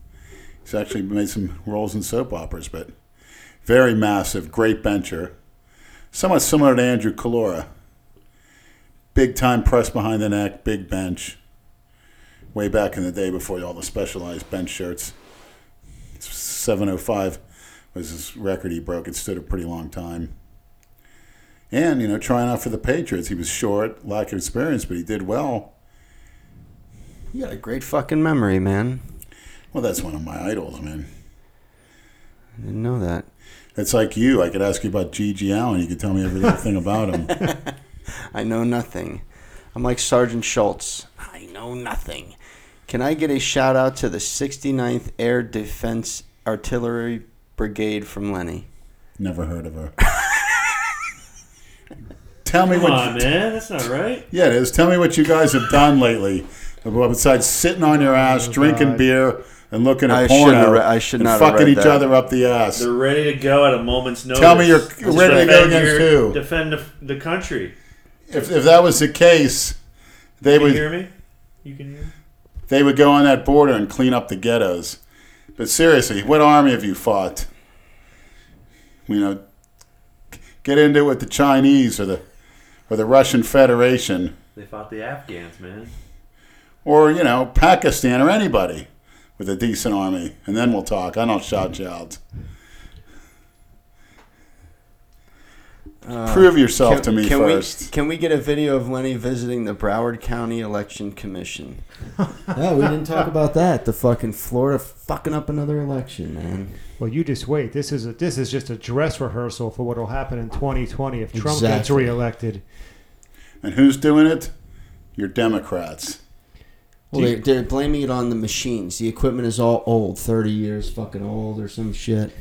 he's actually made some roles in soap operas, but very massive, great bencher, somewhat similar to Andrew Calora. Big time press behind the neck, big bench. Way back in the day before all the specialized bench shirts. 705 was his record he broke. It stood a pretty long time. And, you know, trying out for the Patriots. He was short, lack of experience, but he did well. You got a great fucking memory, man. Well, that's one of my idols, man. I didn't know that. It's like you. I could ask you about G.G. Allin. You could tell me everything about him. I know nothing. I'm like Sergeant Schultz. I know nothing. Can I get a shout out to the 69th Air Defense Artillery Brigade from Lenny? Never heard of her. tell me Come what. on, you, man. That's not right. Yeah, it is. Tell me what you guys have done lately. Besides sitting on your ass, Oh, drinking God. beer, and looking at I porno, shouldn't have re- I should and not have fucking read each that. other up the ass. They're ready to go at a moment's notice. Tell me you're ready to go defend against who? Defend the, the country. If, if that was the case, they Can you would hear me? You can hear me? they would go on that border and clean up the ghettos. But seriously, what army have you fought? You know, get into it with the Chinese or the or the Russian Federation They fought the Afghans, man. or you know Pakistan or anybody with a decent army, and then we'll talk. I don't shout you out. Uh, Prove yourself to me can first. We, can we get a video of Lenny visiting the Broward County Election Commission? No, we didn't talk about that. The fucking Florida fucking up another election, man. Well, you just wait. This is a, this is just a dress rehearsal for what will happen in 2020 if Trump gets reelected. And who's doing it? You're Democrats. Well, they, they're blaming it on the machines. The equipment is all old, 30 years fucking old or some shit.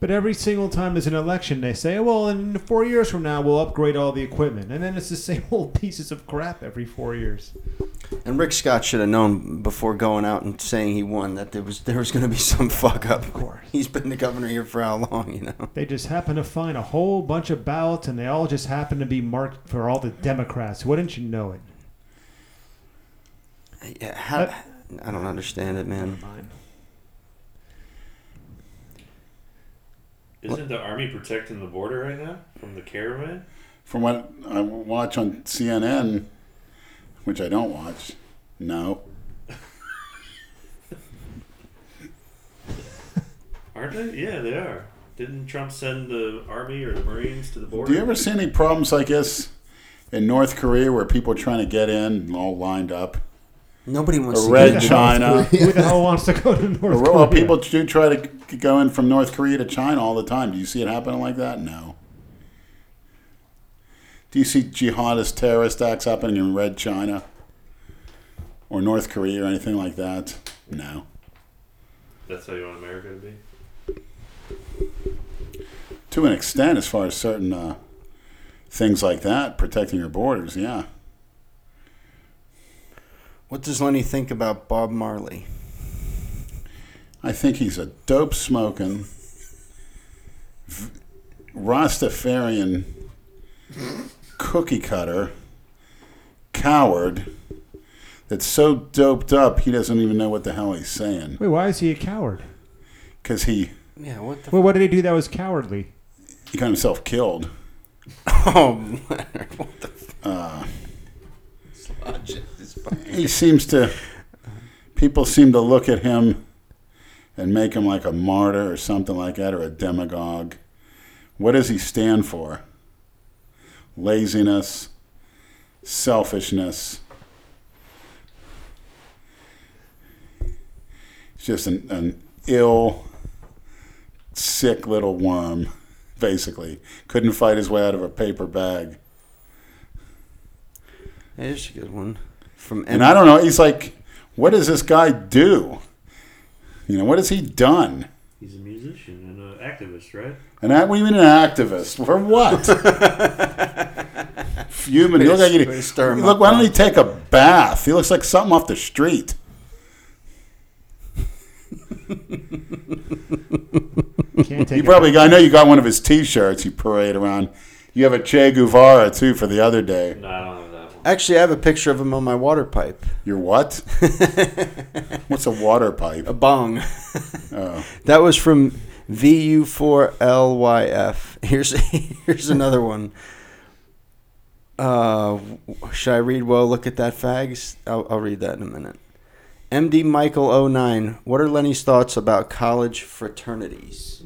But every single time there's an election, they say, oh, "Well, in four years from now, we'll upgrade all the equipment," and then it's the same old pieces of crap every four years. And Rick Scott should have known before going out and saying he won that there was there was going to be some fuck up. Of course. he's been the governor here for how long, you know? They just happen to find a whole bunch of ballots, and they all just happen to be marked for all the Democrats. Wouldn't you know it? Uh, yeah, how, uh, I don't understand it, man. Isn't the army protecting the border right now from the caravan? From what I watch on CNN, which I don't watch, no. Aren't they? Yeah, they are. Didn't Trump send the army or the Marines to the border? Do you ever see any problems like this in North Korea where people are trying to get in all lined up? Nobody wants Or to Red get China. Who the hell wants to go to North Well, Korea? Well, people do try to go in from North Korea to China all the time. Do you see it happening like that? No. Do you see jihadist terrorist acts happening in Red China or North Korea or anything like that? No. That's how you want America to be. To an extent, as far as certain uh, things like that, protecting your borders, yeah. What does Lenny think about Bob Marley? I think he's a dope smoking, Rastafarian cookie cutter, coward that's so doped up he doesn't even know what the hell he's saying. Wait, why is he a coward? Because he, Yeah, what the? Well, what did he do that was cowardly? he got himself killed. oh, Leonard, what the? Uh, Logic is fucking- he seems to, people seem to look at him and make him like a martyr or something like that or a demagogue. What does he stand for? laziness, selfishness. It's just an, an ill, sick little worm, basically. Couldn't fight his way out of a paper bag. Here's a good one from And I don't know, he's like, what does this guy do? You know, what has he done? He's a musician and an activist, right? And that, what do you mean an activist? For what? Human. He looks like he, Way to stir look, why don't huh? he take a bath? He looks like something off the street. Can't take You it. probably, I know you got one of his T-shirts you parade around. You have a Che Guevara too for the other day. No, I don't have that one. Actually, I have a picture of him on my water pipe. Your what? What's a water pipe? A bong. Oh. That was from VU4LYF. Here's here's another one. Uh, should I read? Well, look at that, fags. I'll, I'll read that in a minute. MD Michael 09. What are Lenny's thoughts about college fraternities?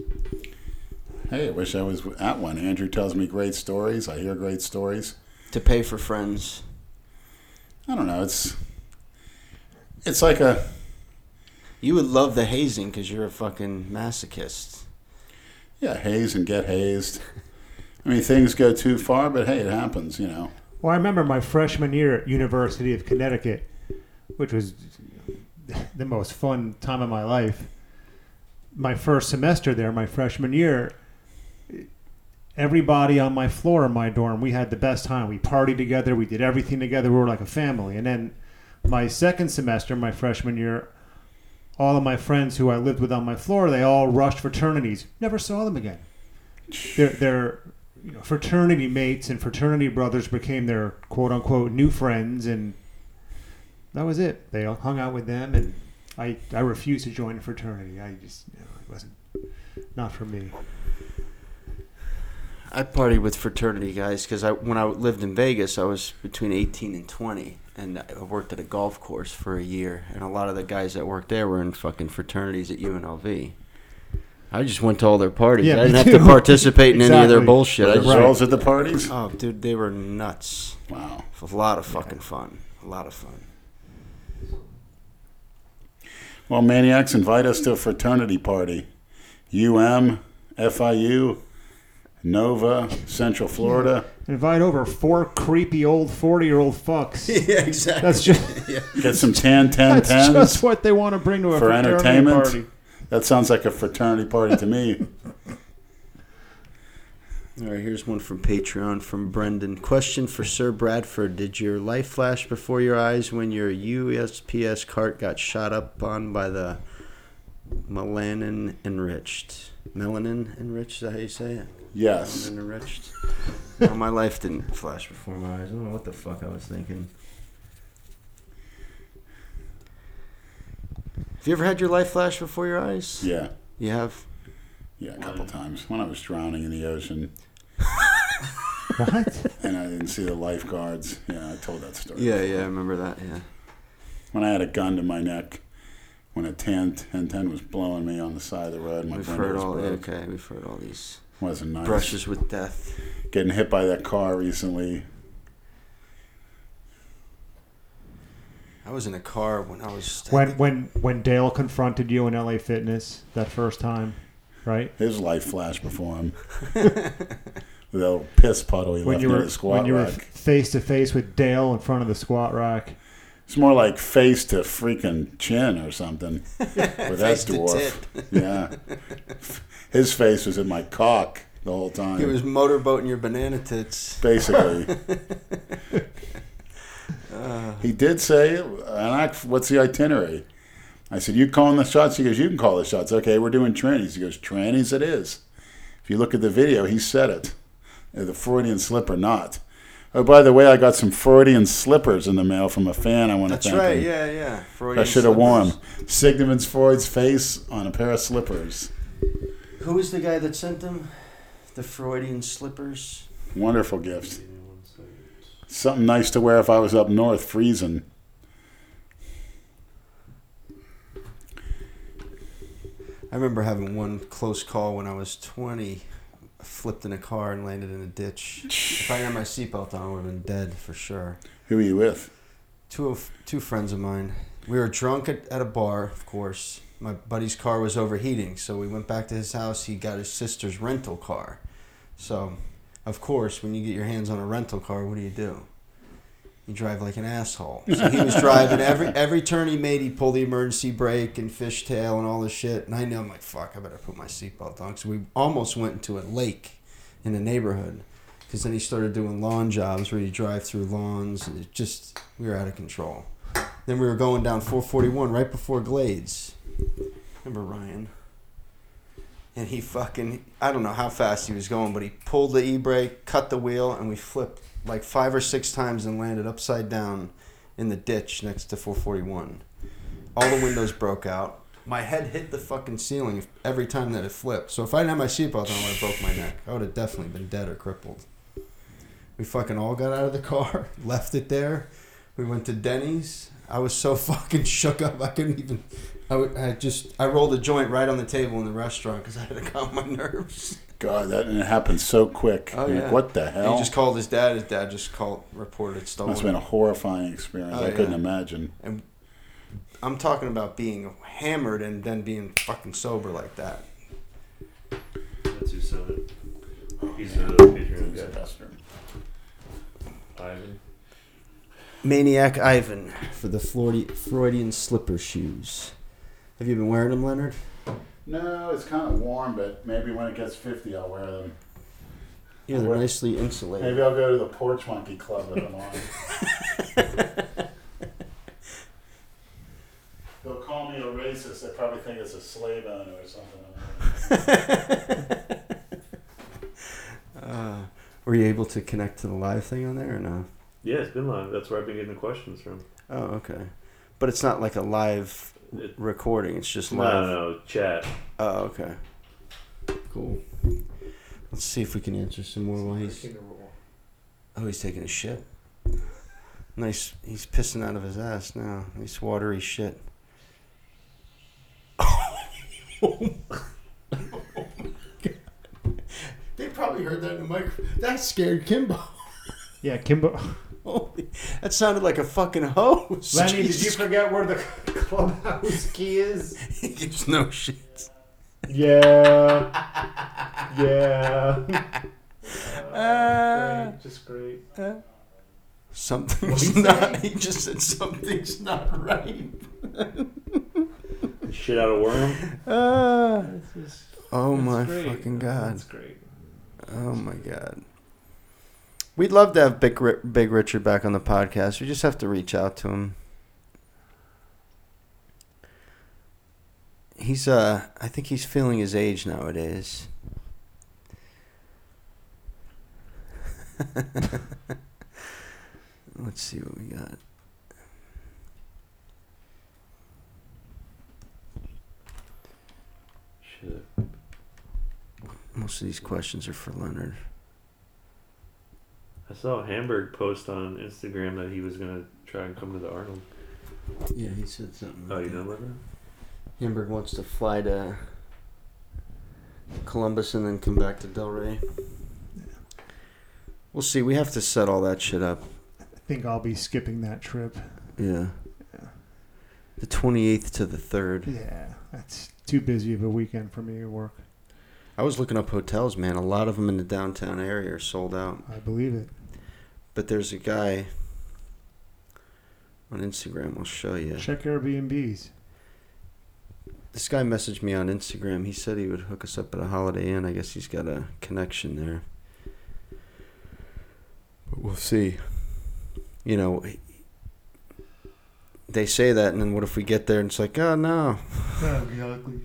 Hey, I wish I was at one. Andrew tells me great stories. I hear great stories. To pay for friends. I don't know. It's it's like a You would love the hazing because you're a fucking masochist. yeah, haze and get hazed. I mean, things go too far, but hey, it happens. You know. Well, I remember my freshman year at University of Connecticut, which was the most fun time of my life. My first semester there, my freshman year, everybody on my floor in my dorm, we had the best time. We partied together, we did everything together, we were like a family. And then my second semester, my freshman year, all of my friends who I lived with on my floor, they all rushed fraternities. Never saw them again. Their their you know, fraternity mates and fraternity brothers became their quote unquote new friends, and that was it. They all hung out with them, and I I refused to join a fraternity. I just you know, it wasn't not for me. I partied with fraternity guys because I when I lived in Vegas, I was between 18 and 20, and I worked at a golf course for a year. And a lot of the guys that worked there were in fucking fraternities at UNLV. I just went to all their parties. Yeah, I didn't me have to participate in any of their bullshit. I Were just, there girls at the parties? oh, dude, they were nuts. Wow. A lot of fucking fun. A lot of fun. Well, maniacs, invite us to a fraternity party. UM, FIU, Nova, Central Florida. Invite over four creepy old forty year old fucks. yeah, exactly. That's just Get some tan ten that's tens. just what they want to bring to a For fraternity entertainment? party. That sounds like a fraternity party to me. All right, here's one from Patreon from Brendan. Question for Sir Bradford: Did your life flash before your eyes when your USPS cart got shot up on by the melanin enriched? Melanin enriched? Is that how you say it? Yes. Melanin enriched. no, my life didn't flash before my eyes. I don't know what the fuck I was thinking. Have you ever had your life flash before your eyes? Yeah. You have. Yeah, a couple times. When I was drowning in the ocean What? and I didn't see the lifeguards. Yeah, I told that story. Yeah, before. yeah, I remember that. Yeah. When I had a gun to my neck, when a 10 10 was blowing me on the side of the road, my We've heard was all. broke. Okay, we've heard all these Wasn't nice. brushes with death. Getting hit by that car recently. I was in a car when I was. when when when Dale confronted you in LA Fitness that first time, right? His life flashed before him. With that little piss puddle he When left you were the squat when you were face to face with Dale in front of the squat rack. It's more like face to freaking chin or something with that dwarf. yeah. His face was in my cock the whole time. He was motorboating your banana tits. basically. Uh, he did say, and I, "What's the itinerary?" I said, "You calling the shots?" He goes, "You can call the shots." Okay, we're doing trannies. He goes, "Trannies, it is." If you look at the video, he said it. The Freudian slip or not. Oh, by the way, I got some Freudian slippers in the mail from a fan. I want to thank. that's thank right. him. Yeah, yeah. I should have worn. Sigmund Freud's face on a pair of slippers. Who was the guy that sent them? The Freudian slippers. Wonderful gift. Something nice to wear if I was up north freezing. I remember having one close call when I was 20. Flipped in a car and landed in a ditch. if I had my seatbelt on, I would have been dead for sure. Who were you with? Two of two friends of mine. We were drunk at, at a bar, of course. My buddy's car was overheating, so we went back to his house. He got his sister's rental car. So, of course, when you get your hands on a rental car, what do you do? You drive like an asshole. So he was driving every every turn he made. He pulled the emergency brake and fishtail and all this shit. And I knew I'm like, fuck, I better put my seatbelt on. So we almost went into a lake in the neighborhood. Because then he started doing lawn jobs where you drive through lawns. And it just, we were out of control. Then we were going down 441 right before Glades. Remember Ryan? And he fucking, I don't know how fast he was going, but he pulled the e brake, cut the wheel, and we flipped like five or six times and landed upside down in the ditch next to 441. All the windows broke out. My head hit the fucking ceiling every time that it flipped. So if I didn't have my seatbelt on, I would have broke my neck. I would have definitely been dead or crippled. We fucking all got out of the car, left it there. We went to Denny's. I was so fucking shook up. I couldn't even. I, would- I just I rolled a joint right on the table in the restaurant because I had to calm my nerves. God, that and it happened so quick. Oh, Like, yeah. what the And hell? he just called his dad. His dad just called, reported it stolen. Must have been a horrifying experience. Oh, I couldn't yeah. imagine. I'm talking about being hammered and then being fucking sober like that. That's who said it. Oh, He's a Patreon guy. Ivan. Maniac Ivan for the Floridi, Freudian slipper shoes. Have you been wearing them, Leonard? No, it's kind of warm, but maybe when it gets 50, I'll wear them. Yeah, they're What? nicely insulated. Maybe I'll go to the Porch Monkey Club with them on. They'll call me a racist. They probably think it's a slave owner or something. Uh, were you able to connect to the live thing on there or no? Yeah, it's been live. That's where I've been getting the questions from. Oh, okay. But it's not like a live It, recording. It's just no, live. no, chat. Oh, okay. Cool. Let's see if we can answer some more while he's. Oh, he's taking a shit. Nice. He's pissing out of his ass now. Nice watery shit. they probably heard that in the microphone. That scared Kimbo. Yeah, Kimbo. Holy, that sounded like a fucking hose. Lenny, did you forget where the clubhouse key is? He gives no shit. Yeah. Yeah. Ah. great, just great. Something's not. He just said something's not right. Shit out of worm. Ah. Oh my great. fucking god. That's great. Oh my god. We'd love to have Big Big Richard back on the podcast. We just have to reach out to him. He's uh I think he's feeling his age nowadays. Let's see what we got. Shit. Most of these questions are for Leonard. I saw Hamburg post on Instagram that he was gonna try and come to the Arnold. Yeah, he said something. Oh, you know about that? Hamburg wants to fly to Columbus and then come back to Delray. Yeah. We'll see. We have to set all that shit up. I think I'll be skipping that trip. Yeah. The 28th to the 3rd. Yeah, that's too busy of a weekend for me at work. I was looking up hotels, man. A lot of them in the downtown area are sold out. I believe it. But there's a guy on Instagram. I'll show you. Check Airbnbs. This guy messaged me on Instagram. He said he would hook us up at a Holiday Inn. I guess he's got a connection there. But we'll see. You know, they say that, and then what if we get there and it's like, oh no, That'd be ugly.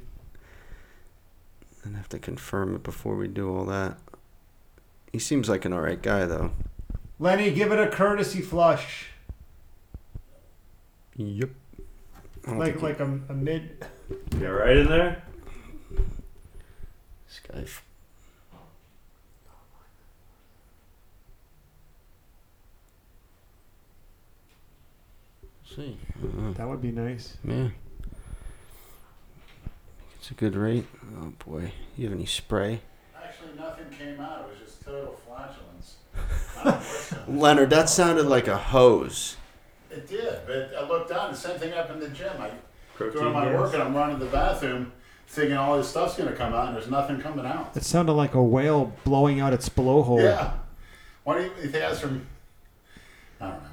And have to confirm it before we do all that. He seems like an alright guy, though. Lenny, give it a courtesy flush. Yep. Like like a, a mid. You all right in there? This guy. f- See. Uh, That would be nice. Yeah. It's a good rate. Oh boy. You have any spray? Actually, nothing came out. It was just total flatulence. I don't know what's going on. Leonard, that sounded like a hose. It did, but I looked down. The same thing happened in the gym. I Protein doing my gas. work and I'm running to the bathroom, thinking all this stuff's gonna come out, and there's nothing coming out. It sounded like a whale blowing out its blowhole. Yeah. What do you, you think that's from? I don't know.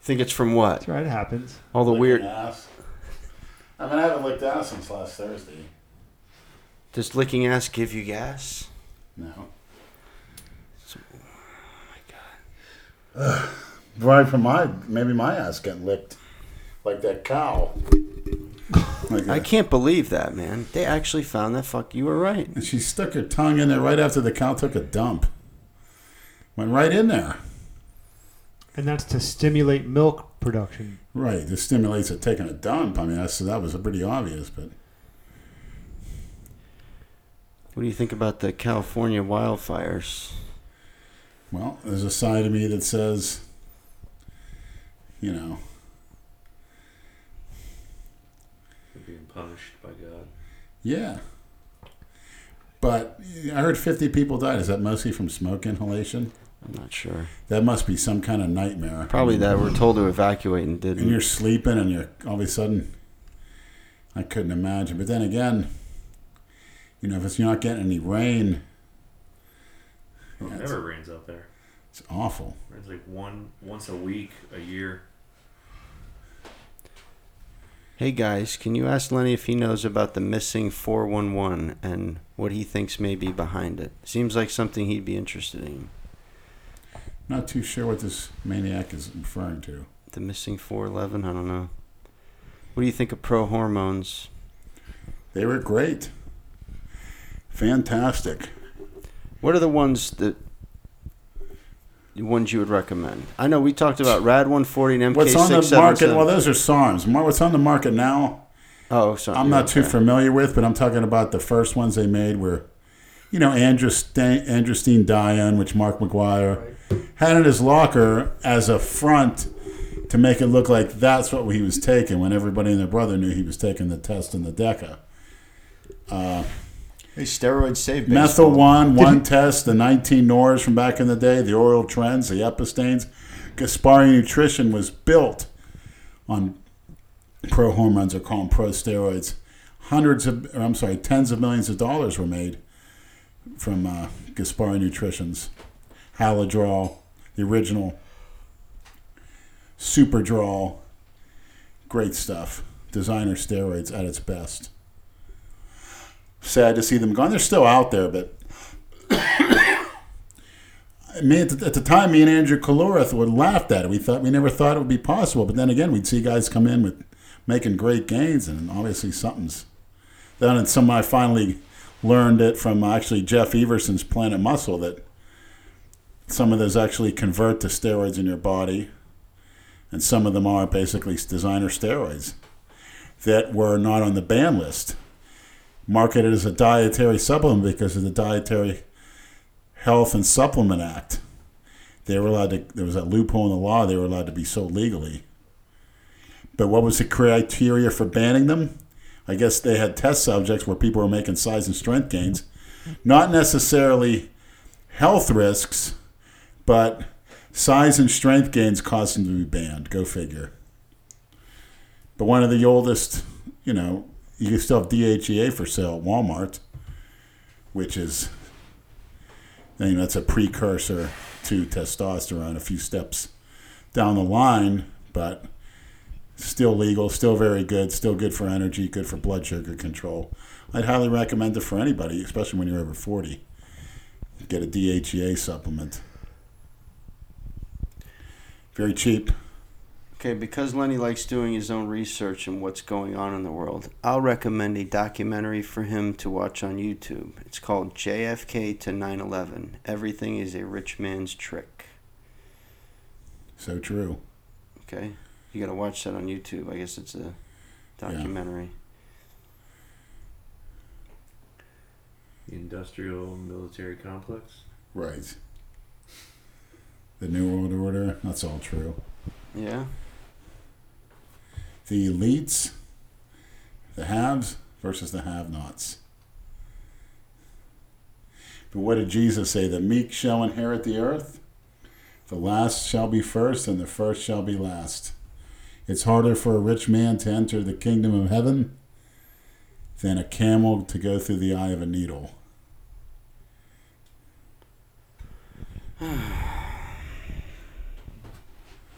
Think it's from what? That's right. It happens. All the Licking weird. Ass. I mean, I haven't looked down since last Thursday. Does licking ass give you gas? No. Oh my god. Uh, Right from my maybe my ass getting licked like that cow. Like I a- can't believe that, man. They actually found that. Fuck, you were right. and she stuck her tongue in there right after the cow took a dump. Went right in there. And that's to stimulate milk production. Right. This stimulates it taking a dump. I mean, that's, that was pretty obvious, but What do you think about the California wildfires? well, there's a side of me that says, you know, They're being punished by God. yeah. But I heard 50 people died. Is that mostly from smoke inhalation? I'm not sure. That must be some kind of nightmare. Probably that we're told to evacuate and and didn't. you're sleeping and you're all of a sudden I couldn't imagine. But then again, you know, if it's, you're not getting any rain, It yeah, it's, never rains out there. it's awful. It's like one once a week, a year. Hey guys, can you ask Lenny if he knows about the missing 411 and what he thinks may be behind it? Seems like something he'd be interested in. Not too sure what this maniac is referring to. The missing 411, I don't know. What do you think of pro hormones? They were great, fantastic. What are the ones that the ones you would recommend? I know we talked about Rad 140 and MK6. What's on the market? Well, those are SARMs. What's on the market now? oh, sorry. I'm not too familiar with, but I'm talking about the first ones they made were, you know, Androsten, Androstenedione, which Mark McGwire had in his locker as a front to make it look like that's what he was taking when everybody and their brother knew he was taking the test in the DECA. Uh, Hey, steroids save Methyl baseball. one, one test, the 19 Nors from back in the day, the oral trends, the epistanes. Gaspari Nutrition was built on pro hormones, or call them pro steroids. Hundreds of, or I'm sorry, tens of millions of dollars were made from uh, Gaspari Nutrition's Halodrol, the original Superdrol. Great stuff. Designer steroids at its best sad to see them gone. They're still out there, but at the, at the time, me and Andrew Kalorith would laughed at it. We thought we never thought it would be possible, but then again, we'd see guys come in with making great gains, and obviously something's done. And some I finally learned it from uh, actually Jeff Everson's Planet Muscle that some of those actually convert to steroids in your body, and some of them are basically designer steroids that were not on the ban list marketed as a dietary supplement because of the Dietary Health and Supplement Act. They were allowed to. There was a loophole in the law. They were allowed to be sold legally. But what was the criteria for banning them? I guess they had test subjects where people were making size and strength gains, not necessarily health risks, but size and strength gains caused them to be banned. Go figure. But one of the oldest, you know, you can still have DHEA for sale at Walmart, which is, you know, that's a precursor to testosterone, a few steps down the line, but still legal, still very good, still good for energy, good for blood sugar control. I'd highly recommend it for anybody, especially when you're over 40. Get a DHEA supplement. Very cheap. Okay, because Lenny likes doing his own research and what's going on in the world, I'll recommend a documentary for him to watch on YouTube. It's called JFK to 9 11 Everything is a Rich Man's Trick. So true. Okay? You gotta watch that on YouTube. I guess it's a documentary. The industrial military complex. Right. The New World Order, that's all true. Yeah? The elites, the haves versus the have nots. But what did Jesus say? The meek shall inherit the earth. The last shall be first, and the first shall be last. It's harder for a rich man to enter the kingdom of heaven than a camel to go through the eye of a needle.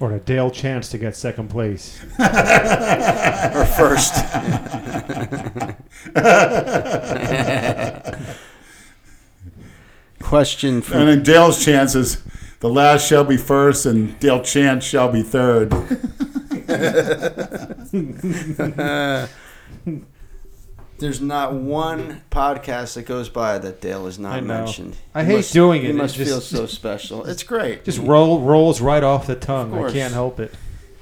Or a Dale Chance to get second place. or first. Question And then Dale's chances, the last shall be first, and Dale Chance shall be third. There's not one podcast that goes by that Dale is not I know. mentioned. I He hate must- doing He it. It must feel so special. It's great. Just roll rolls right off the tongue. I can't help it.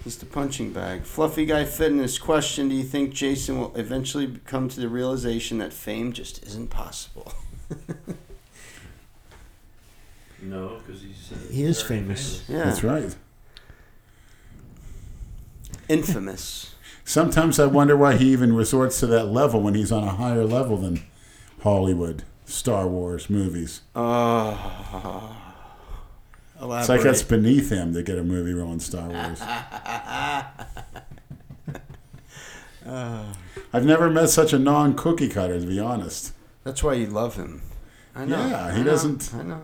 It's the punching bag. Fluffy Guy Fitness question Do you think Jason will eventually come to the realization that fame just isn't possible? No, because he's. Uh, He is very famous. Yeah. That's right. Infamous. Sometimes I wonder why he even resorts to that level when he's on a higher level than Hollywood, Star Wars movies. Oh. It's like that's beneath him to get a movie role in Star Wars. I've never met such a non cookie cutter, to be honest. That's why you love him. I know. Yeah, I he know, doesn't- I know.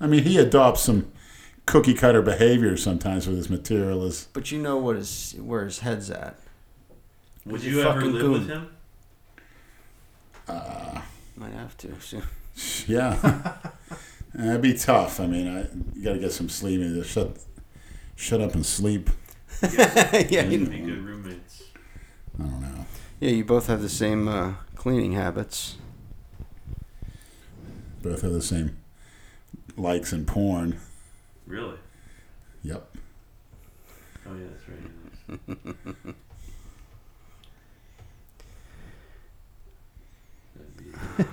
I mean, he adopts some cookie cutter behavior sometimes with his material. Is But you know what his where his head's at. Would He's you ever fucking live goon. with him? Might have to. soon. yeah, that'd be tough. I mean, I you got to get some sleep. and Just shut, shut up and sleep. yeah, You'd be good roommates. I don't know. yeah, you both have the same uh, cleaning habits. Both have the same likes in porn. Really? Yep. Oh yeah, that's right. That'd be-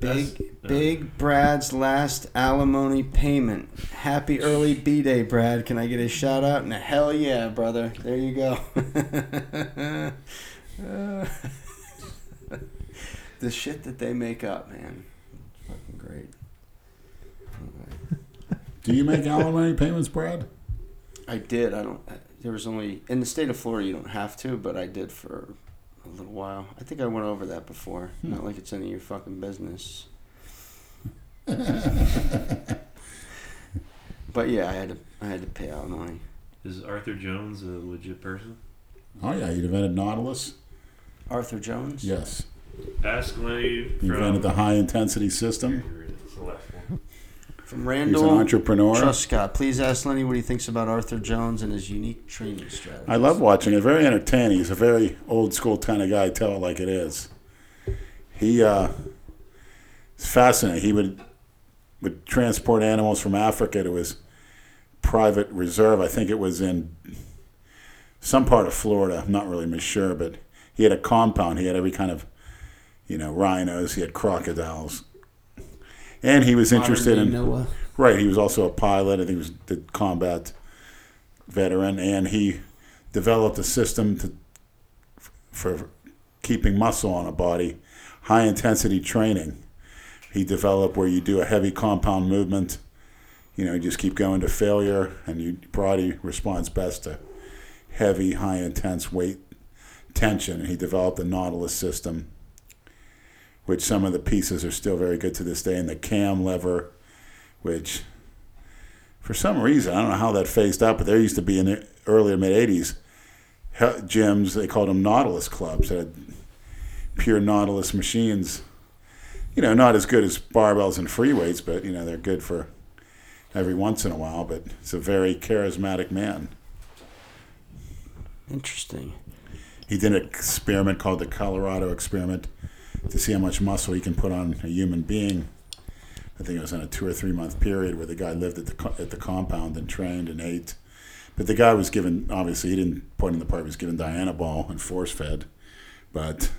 That's- Big Big Brad's last alimony payment. Happy early B day, Brad. Can I get a shout out? And a hell yeah, brother. There you go. Uh, the shit that they make up, man. It's fucking great. Do you make alimony payments, Brad? I did. I don't. There was only in the state of Florida. You don't have to, but I did for a little while. I think I went over that before. Not like it's any of your fucking business. but yeah, I had to. I had to pay alimony. Is Arthur Jones a legit person? Oh yeah, you invented Nautilus. Arthur Jones. Yes, Ask Lenny you from. invented the high intensity system. Here it is, it's the last one. From He's an Randall entrepreneur. Truscott. Please ask Lenny what he thinks about Arthur Jones and his unique training strategy. I love watching it. Very entertaining. He's a very old school kind of guy. Tell it like it is. He uh, it's fascinating. He would would transport animals from Africa to his private reserve. I think it was in some part of Florida. I'm not really sure, but he had a compound. He had every kind of you know rhinos. He had crocodiles, and he was interested in Noah. Right. He was also a pilot. I think he was the combat veteran, and he developed a system to for keeping muscle on a body, high intensity training. He developed where you do a heavy compound movement. You know, you just keep going to failure, and your body responds best to heavy, high intense weight tension. And he developed the Nautilus system, which some of the pieces are still very good to this day, and the cam lever which for some reason, I don't know how that phased out, but there used to be in the early mid 80s gyms, they called them Nautilus clubs, that had pure Nautilus machines. You know, not as good as barbells and free weights, but, you know, they're good for every once in a while, but he's a very charismatic man. Interesting. He did an experiment called the Colorado experiment to see how much muscle he can put on a human being. I think it was in a two or three month period where the guy lived at the at the compound and trained and ate. But the guy was given obviously he didn't put in the part. He was given Dianabol and force fed. But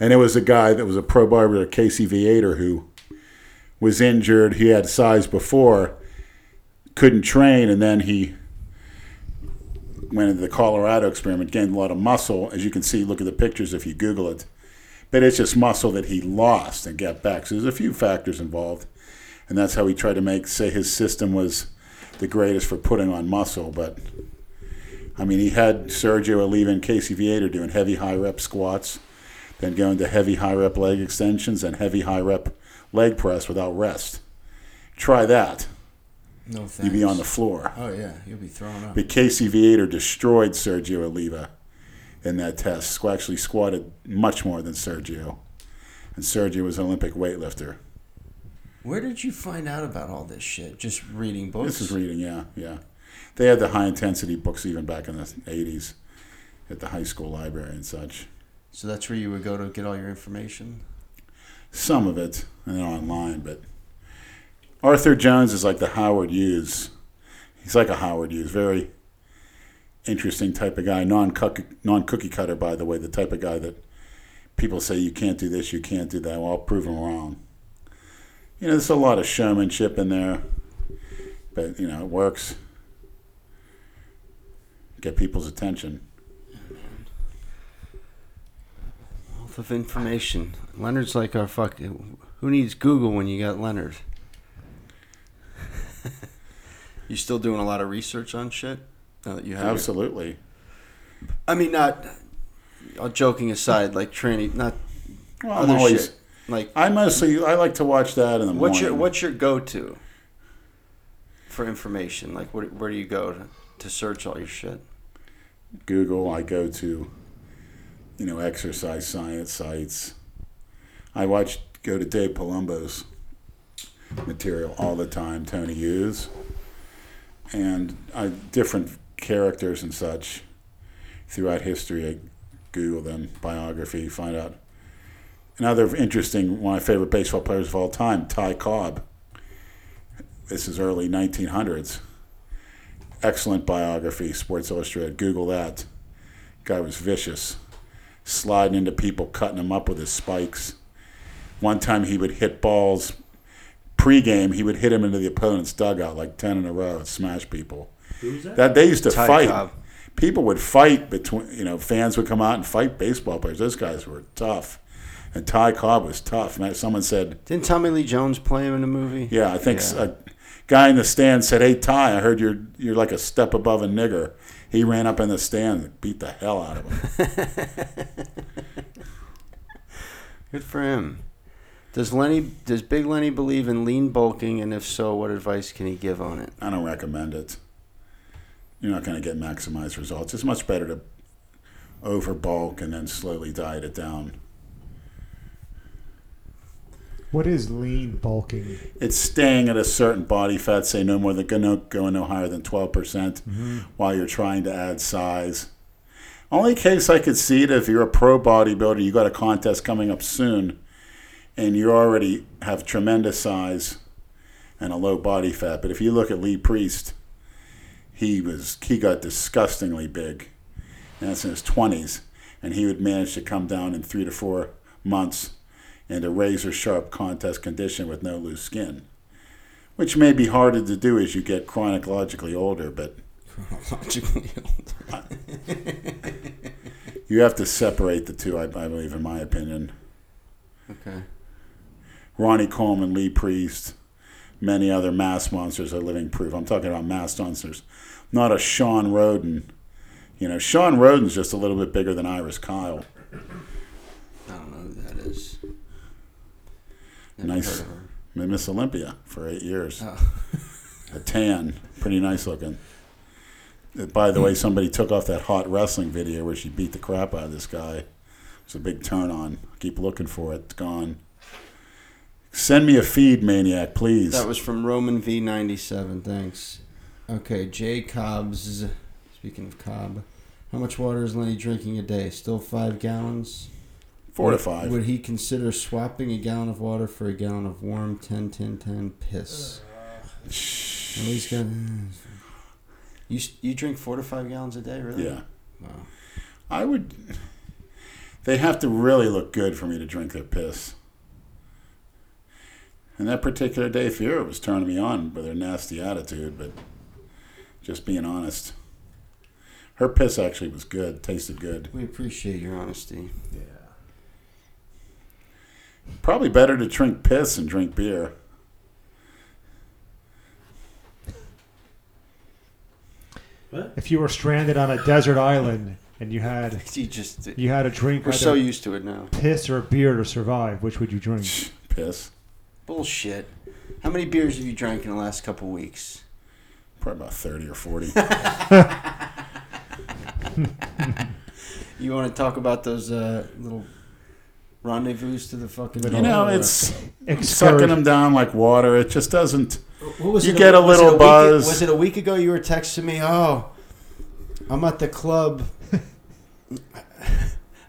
and it was a guy that was a pro barber, Casey Viator, who was injured. He had size before, couldn't train, and then he went into the Colorado experiment, gained a lot of muscle. As you can see, look at the pictures if you Google it. But it's just muscle that he lost and got back. So there's a few factors involved. And that's how he tried to make, say, his system was the greatest for putting on muscle. But, I mean, he had Sergio Oliva and Casey Viator doing heavy high rep squats, then going to heavy high rep leg extensions and heavy high rep leg press without rest. Try that. No thanks. You'd be on the floor. Oh yeah, you'll be thrown up. But Casey Viator destroyed Sergio Oliva in that test. Actually squatted much more than Sergio. And Sergio was an Olympic weightlifter. Where did you find out about all this shit? Just reading books. This is reading, yeah, yeah. They had the high intensity books even back in the 80s at the high school library and such. So that's where you would go to get all your information. Some of it, and then online, but Arthur Jones is like the Howard Hughes. He's like a Howard Hughes, very interesting type of guy. Non cookie cutter, by the way, the type of guy that people say you can't do this, you can't do that. Well, I'll prove them wrong. You know, there's a lot of showmanship in there, but you know, it works. Get people's attention. Of information. Leonard's like our fucking. Who needs Google when you got Leonard? you still doing a lot of research on shit? Now that you have. your- Absolutely. I mean, not. All joking aside, like training, not Well, I'm other always. shit. Like, I mostly I like to watch that in the what's morning. your what's your go to for information? Like, where, where do you go to, to search all your shit? Google. I go to, you know, exercise science sites. I watch, go to Dave Palumbo's material all the time, Tony Hughes, and I, different characters and such throughout history. I Google them, biography, find out. Another interesting, one of my favorite baseball players of all time, Ty Cobb. This is early 1900s excellent biography, Sports Illustrated. Google that. Guy was vicious, sliding into people, cutting them up with his spikes. One time he would hit balls pre-game. He would hit him into the opponent's dugout like ten in a row and smash people. Who's that? That they used to Ty fight. Cobb. People would fight between. You know, fans would come out and fight baseball players. Those guys were tough, and Ty Cobb was tough. Man, someone said Didn't Tommy Lee Jones play him in the movie? yeah, I think Yeah. a guy in the stand said, "Hey Ty, I heard you're you're like a step above a nigger." He ran up in the stand and beat the hell out of him. Good for him. Does Lenny? Does Big Lenny believe in lean bulking? And if so, what advice can he give on it? I don't recommend it. You're not going to get maximized results. It's much better to over bulk and then slowly diet it down. What is lean bulking? It's staying at a certain body fat, say no more than no, going no higher than 12% mm-hmm. while you're trying to add size. Only case I could see it if you're a pro bodybuilder, you got a contest coming up soon, and you already have tremendous size and a low body fat. But if you look at Lee Priest, he was he got disgustingly big, and that's in his 20s, and he would manage to come down in three to four months into razor sharp contest condition with no loose skin, which may be harder to do as you get chronologically older, but Chronologically older. you have to separate the two, I, I believe, in my opinion. Okay. Ronnie Coleman, Lee Priest, many other mass monsters are living proof. I'm talking about mass monsters, not a Shawn Rhoden. You know, Shawn Rhoden's just a little bit bigger than Iris Kyle. I don't know who that is. Never Nice. heard of her. Miss Olympia for eight years. Oh. A tan, pretty nice looking. Uh, By the way, somebody took off that hot wrestling video where she beat the crap out of this guy. It's a big turn on. Keep looking for it. It's gone. Send me a feed, maniac, please. That was from Roman V97. Thanks. Okay, Jay Cobb's. Speaking of Cobb, how much water is Lenny drinking a day? Still five gallons? Four to Would- five. Would he consider swapping a gallon of water for a gallon of warm 10 10 10 piss? At least got. You you drink four to five gallons a day, really? Yeah. Wow. I would. They have to really look good for me to drink their piss. And that particular day, Fiora was turning me on with her nasty attitude, but just being honest. Her piss actually was good. Tasted good. We appreciate your honesty. Probably better to drink piss than drink beer. What? If you were stranded on a desert island and you had You just you had to drink we're either so used to it now. piss or beer to survive, which would you drink? Piss. Bullshit. How many beers have you drank in the last couple weeks? Probably about 30 or 40. You want to talk about those uh, little rendezvous to the fucking? you know, it's sucking them down like water. It just doesn't. What was You it, get a was it little week- buzz. was it a week ago you were texting me? Oh, I'm at the club.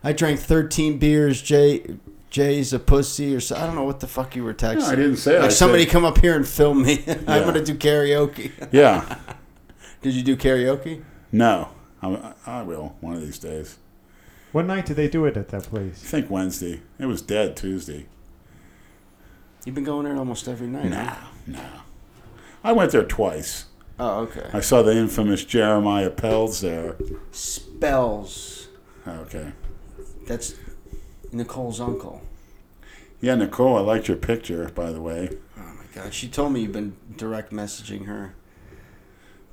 I drank 13 beers. Jay, Jay's a pussy, or so, I don't know what the fuck you were texting. No, I didn't say. Like I somebody said- come up here and film me. I'm gonna do karaoke. Yeah. Did you do karaoke? No. I, I will one of these days. What night did they do it at that place? I think Wednesday. It was dead Tuesday. You've been going there almost every night. No, huh? no. I went there twice. Oh, okay. I saw the infamous Jeremiah Pells there. Spells. Okay. That's Nicole's uncle. Yeah, Nicole, I liked your picture, by the way. Oh my god, she told me you've been direct messaging her.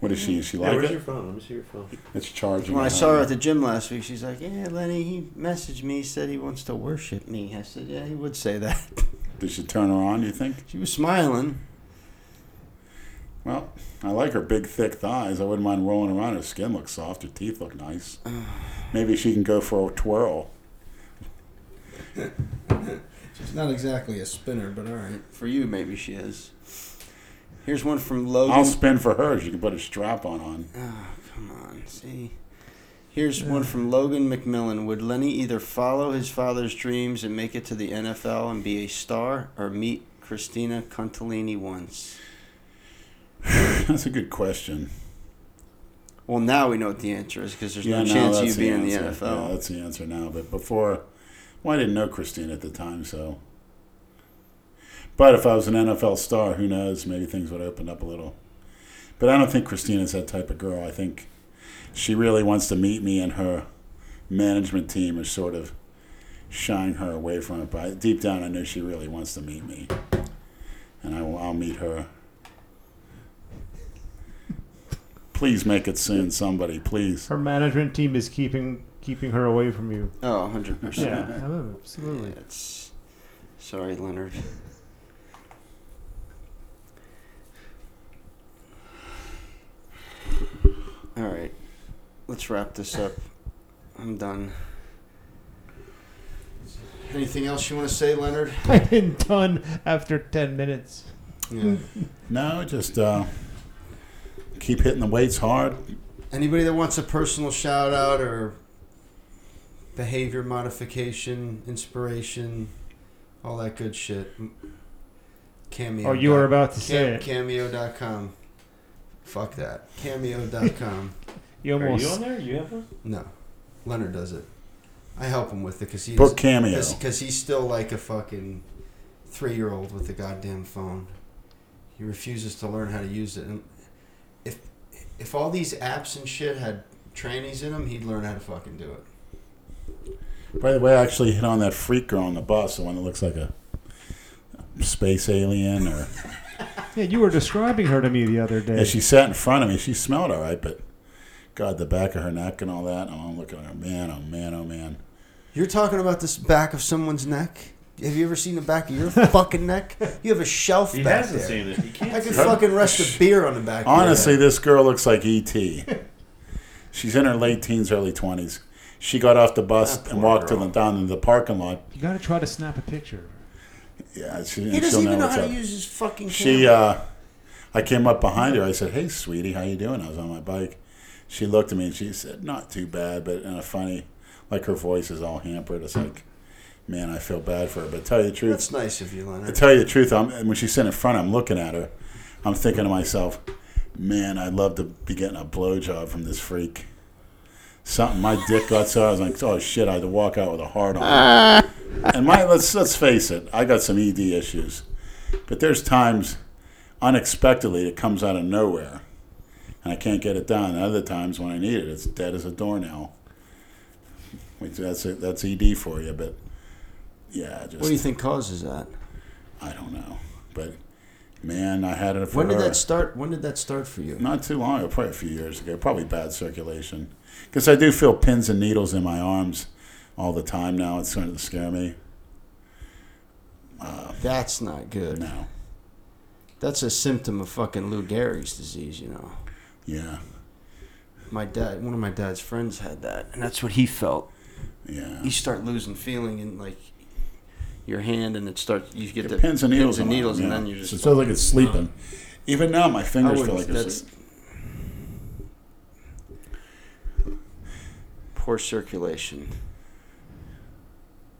What is she? Is she Yeah, like where's it? your phone? Let me see your phone. It's charging. When I saw her at the gym last week, she's like, "Yeah, Lenny, he messaged me, said he wants to worship me." I said, "Yeah, he would say that." Did she turn her on, you think? She was smiling. Well, I like her big, thick thighs. I wouldn't mind rolling around. Her skin looks soft. Her teeth look nice. Maybe she can go for a twirl. She's not exactly a spinner, but all right. For you, maybe she is. Here's one from Logan. I'll spin for her. She can put a strap on on. Oh, ah, come on. See? Here's one from Logan McMillan. Would Lenny either follow his father's dreams and make it to the NFL and be a star, or meet Christina Contalini once? That's a good question. Well, now we know what the answer is because there's Yeah, no chance of you being in the answer. Yeah, NFL. that's the answer now. But before, well, I didn't know Christine at the time, so. But if I was an NFL star, who knows? Maybe things would open up a little. But I don't think Christina's that type of girl. I think she really wants to meet me, and her management team is sort of shying her away from it. But deep down, I know she really wants to meet me, and I will, I'll meet her. Please make it soon, somebody. Please. Her management team is keeping keeping her away from you. Oh, 100%. Yeah, absolutely. It's, sorry, Leonard. All right. Let's wrap this up. I'm done. Anything else you want to say, Leonard? I've been done after ten minutes. Yeah. No, just uh, keep hitting the weights hard. Anybody that wants a personal shout out or behavior modification, inspiration, all that good shit. Cameo. Oh, you were about to say it. Cameo.com. Fuck that. Cameo.com. You Are almost you on there? You have one? no. Leonard does it. I help him with it because he Book cameo. because he's still like a fucking three year old with a goddamn phone. He refuses to learn how to use it. And if if all these apps and shit had trainees in them, he'd learn how to fucking do it. By the way, I actually hit on that freak girl on the bus, the one that looks like a space alien, or yeah. You were describing her to me the other day. yeah, she sat in front of me. She smelled all right, but God, the back of her neck and all that. And I'm looking at her, man, oh man, oh man. You're talking about this back of someone's neck? Have you ever seen the back of your fucking neck? You have a shelf He back hasn't there. seen it. He can't I could see it. fucking rest a beer on the back. of your Honestly, neck. this girl looks like E.T. She's in her late teens, early twenties. She got off the bus That and poor walked to girl. the, down in the parking lot. you got to try to snap a picture. Yeah, she, he she'll doesn't even know what's how up. to use his fucking. She, uh, I came up behind her. I said, "Hey, sweetie, how you doing?" I was on my bike. She looked at me and she said, "Not too bad, but in a funny, like her voice is all hampered." It's like, man, I feel bad for her. But tell you the truth, That's nice of you, to Leonard. tell you the truth, I'm, when she's sitting in front, I'm looking at her. I'm thinking to myself, man, I'd love to be getting a blowjob from this freak. Something, my dick got so I was like, oh shit, I had to walk out with a hard on. and my let's let's face it, I got some ED issues, but there's times unexpectedly it comes out of nowhere, and I can't get it done. Other times when I need it, it's dead as a doornail. Which that's a, that's ED for you, but yeah, just What do you think causes that? I don't know, but man, I had it for When did her. that start? When did that start for you? Not too long ago, probably a few years ago. Probably bad circulation, because I do feel pins and needles in my arms all the time now. It's starting to scare me. Uh, that's not good. No, That's a symptom of fucking Lou Gehrig's disease, you know. Yeah, My dad, one of my dad's friends had that, and that's what he felt. yeah. You start losing feeling in like your hand, and it starts. You get Get the pins and needles, and in needles, and yeah. then you're just. It feels like it's sleeping. Even now, my fingers feel like they're sleeping. poor circulation.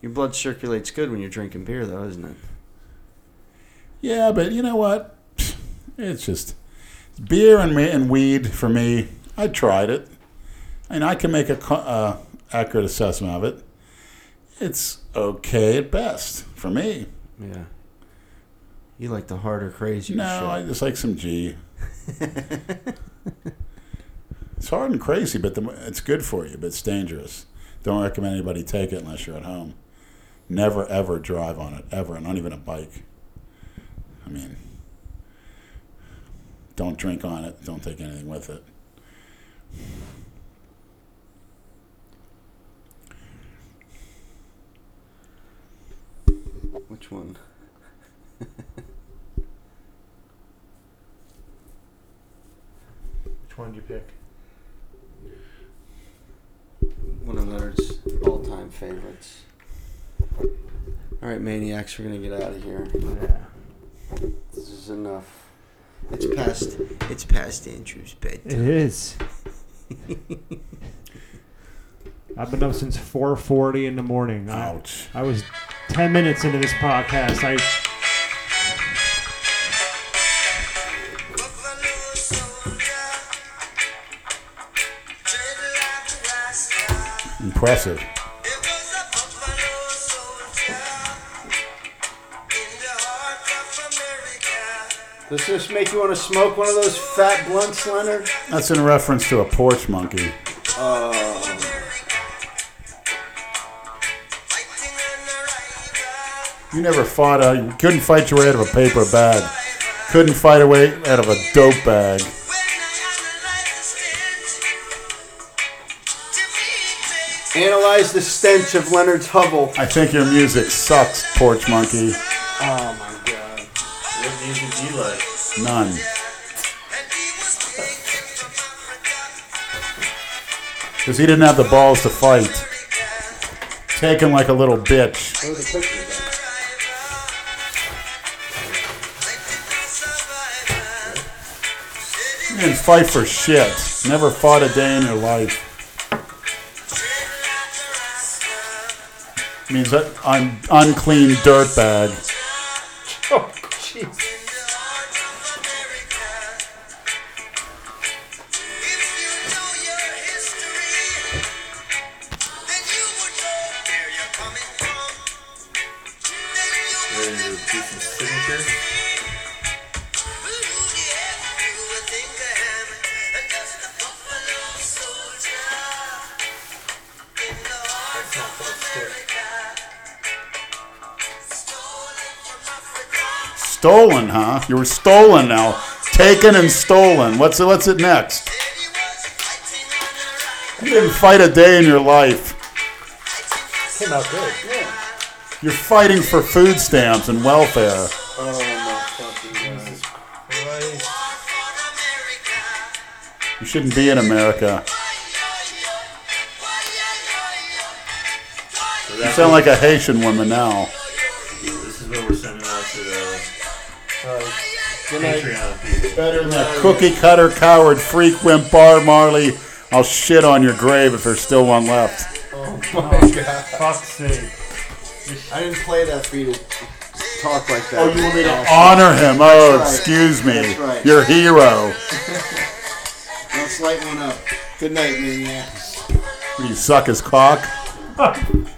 Your blood circulates good when you're drinking beer, though, isn't it? Yeah, but you know what? It's just beer and me and weed for me. I tried it, and I can make a uh, accurate assessment of it. It's okay at best for me. Yeah. You like the harder, crazier No, shit. I just like some G. it's hard and crazy, but the, it's good for you, but it's dangerous. Don't recommend anybody take it unless you're at home. Never ever drive on it ever, and not even a bike. I mean, don't drink on it. Don't take anything with it. Which one? Which one do you pick? One of Leonard's all-time favorites. All right, maniacs, we're gonna get out of here. Yeah. This is enough. It's past. It's past Andrew's It bedtime. It is. I've been up since 4:40 in the morning. I, Ouch. I was 10 minutes into this podcast. I Impressive. Does this make you want to smoke one of those fat blunts, Leonard? That's in reference to a porch monkey. Oh. You never fought a, you couldn't fight your way out of a paper bag. Couldn't fight a way out of a dope bag. Analyze the stench of Leonard's hovel. I think your music sucks, porch monkey. Oh my None. Because he didn't have the balls to fight. Taken like a little bitch. You didn't fight for shit. Never fought a day in your life. Means that I'm unclean dirtbag. You were stolen now. Taken and stolen. What's it, what's it next? You didn't fight a day in your life. came out good. Yeah. You're fighting for food stamps and welfare. Oh my fucking. You shouldn't be in America. You sound like a Haitian woman now. This is what we're sending out to the Good night. Patreon. Better than that cookie cutter coward freak wimp bar Marley. I'll shit on your grave if there's still one left. Oh my oh, god. Fuck's sake. I didn't play that for you to talk like that. Oh, you want me to honor him? Oh, right. excuse me. That's right. Your hero. Let's light one up. Good night, maniacs. You suck his cock.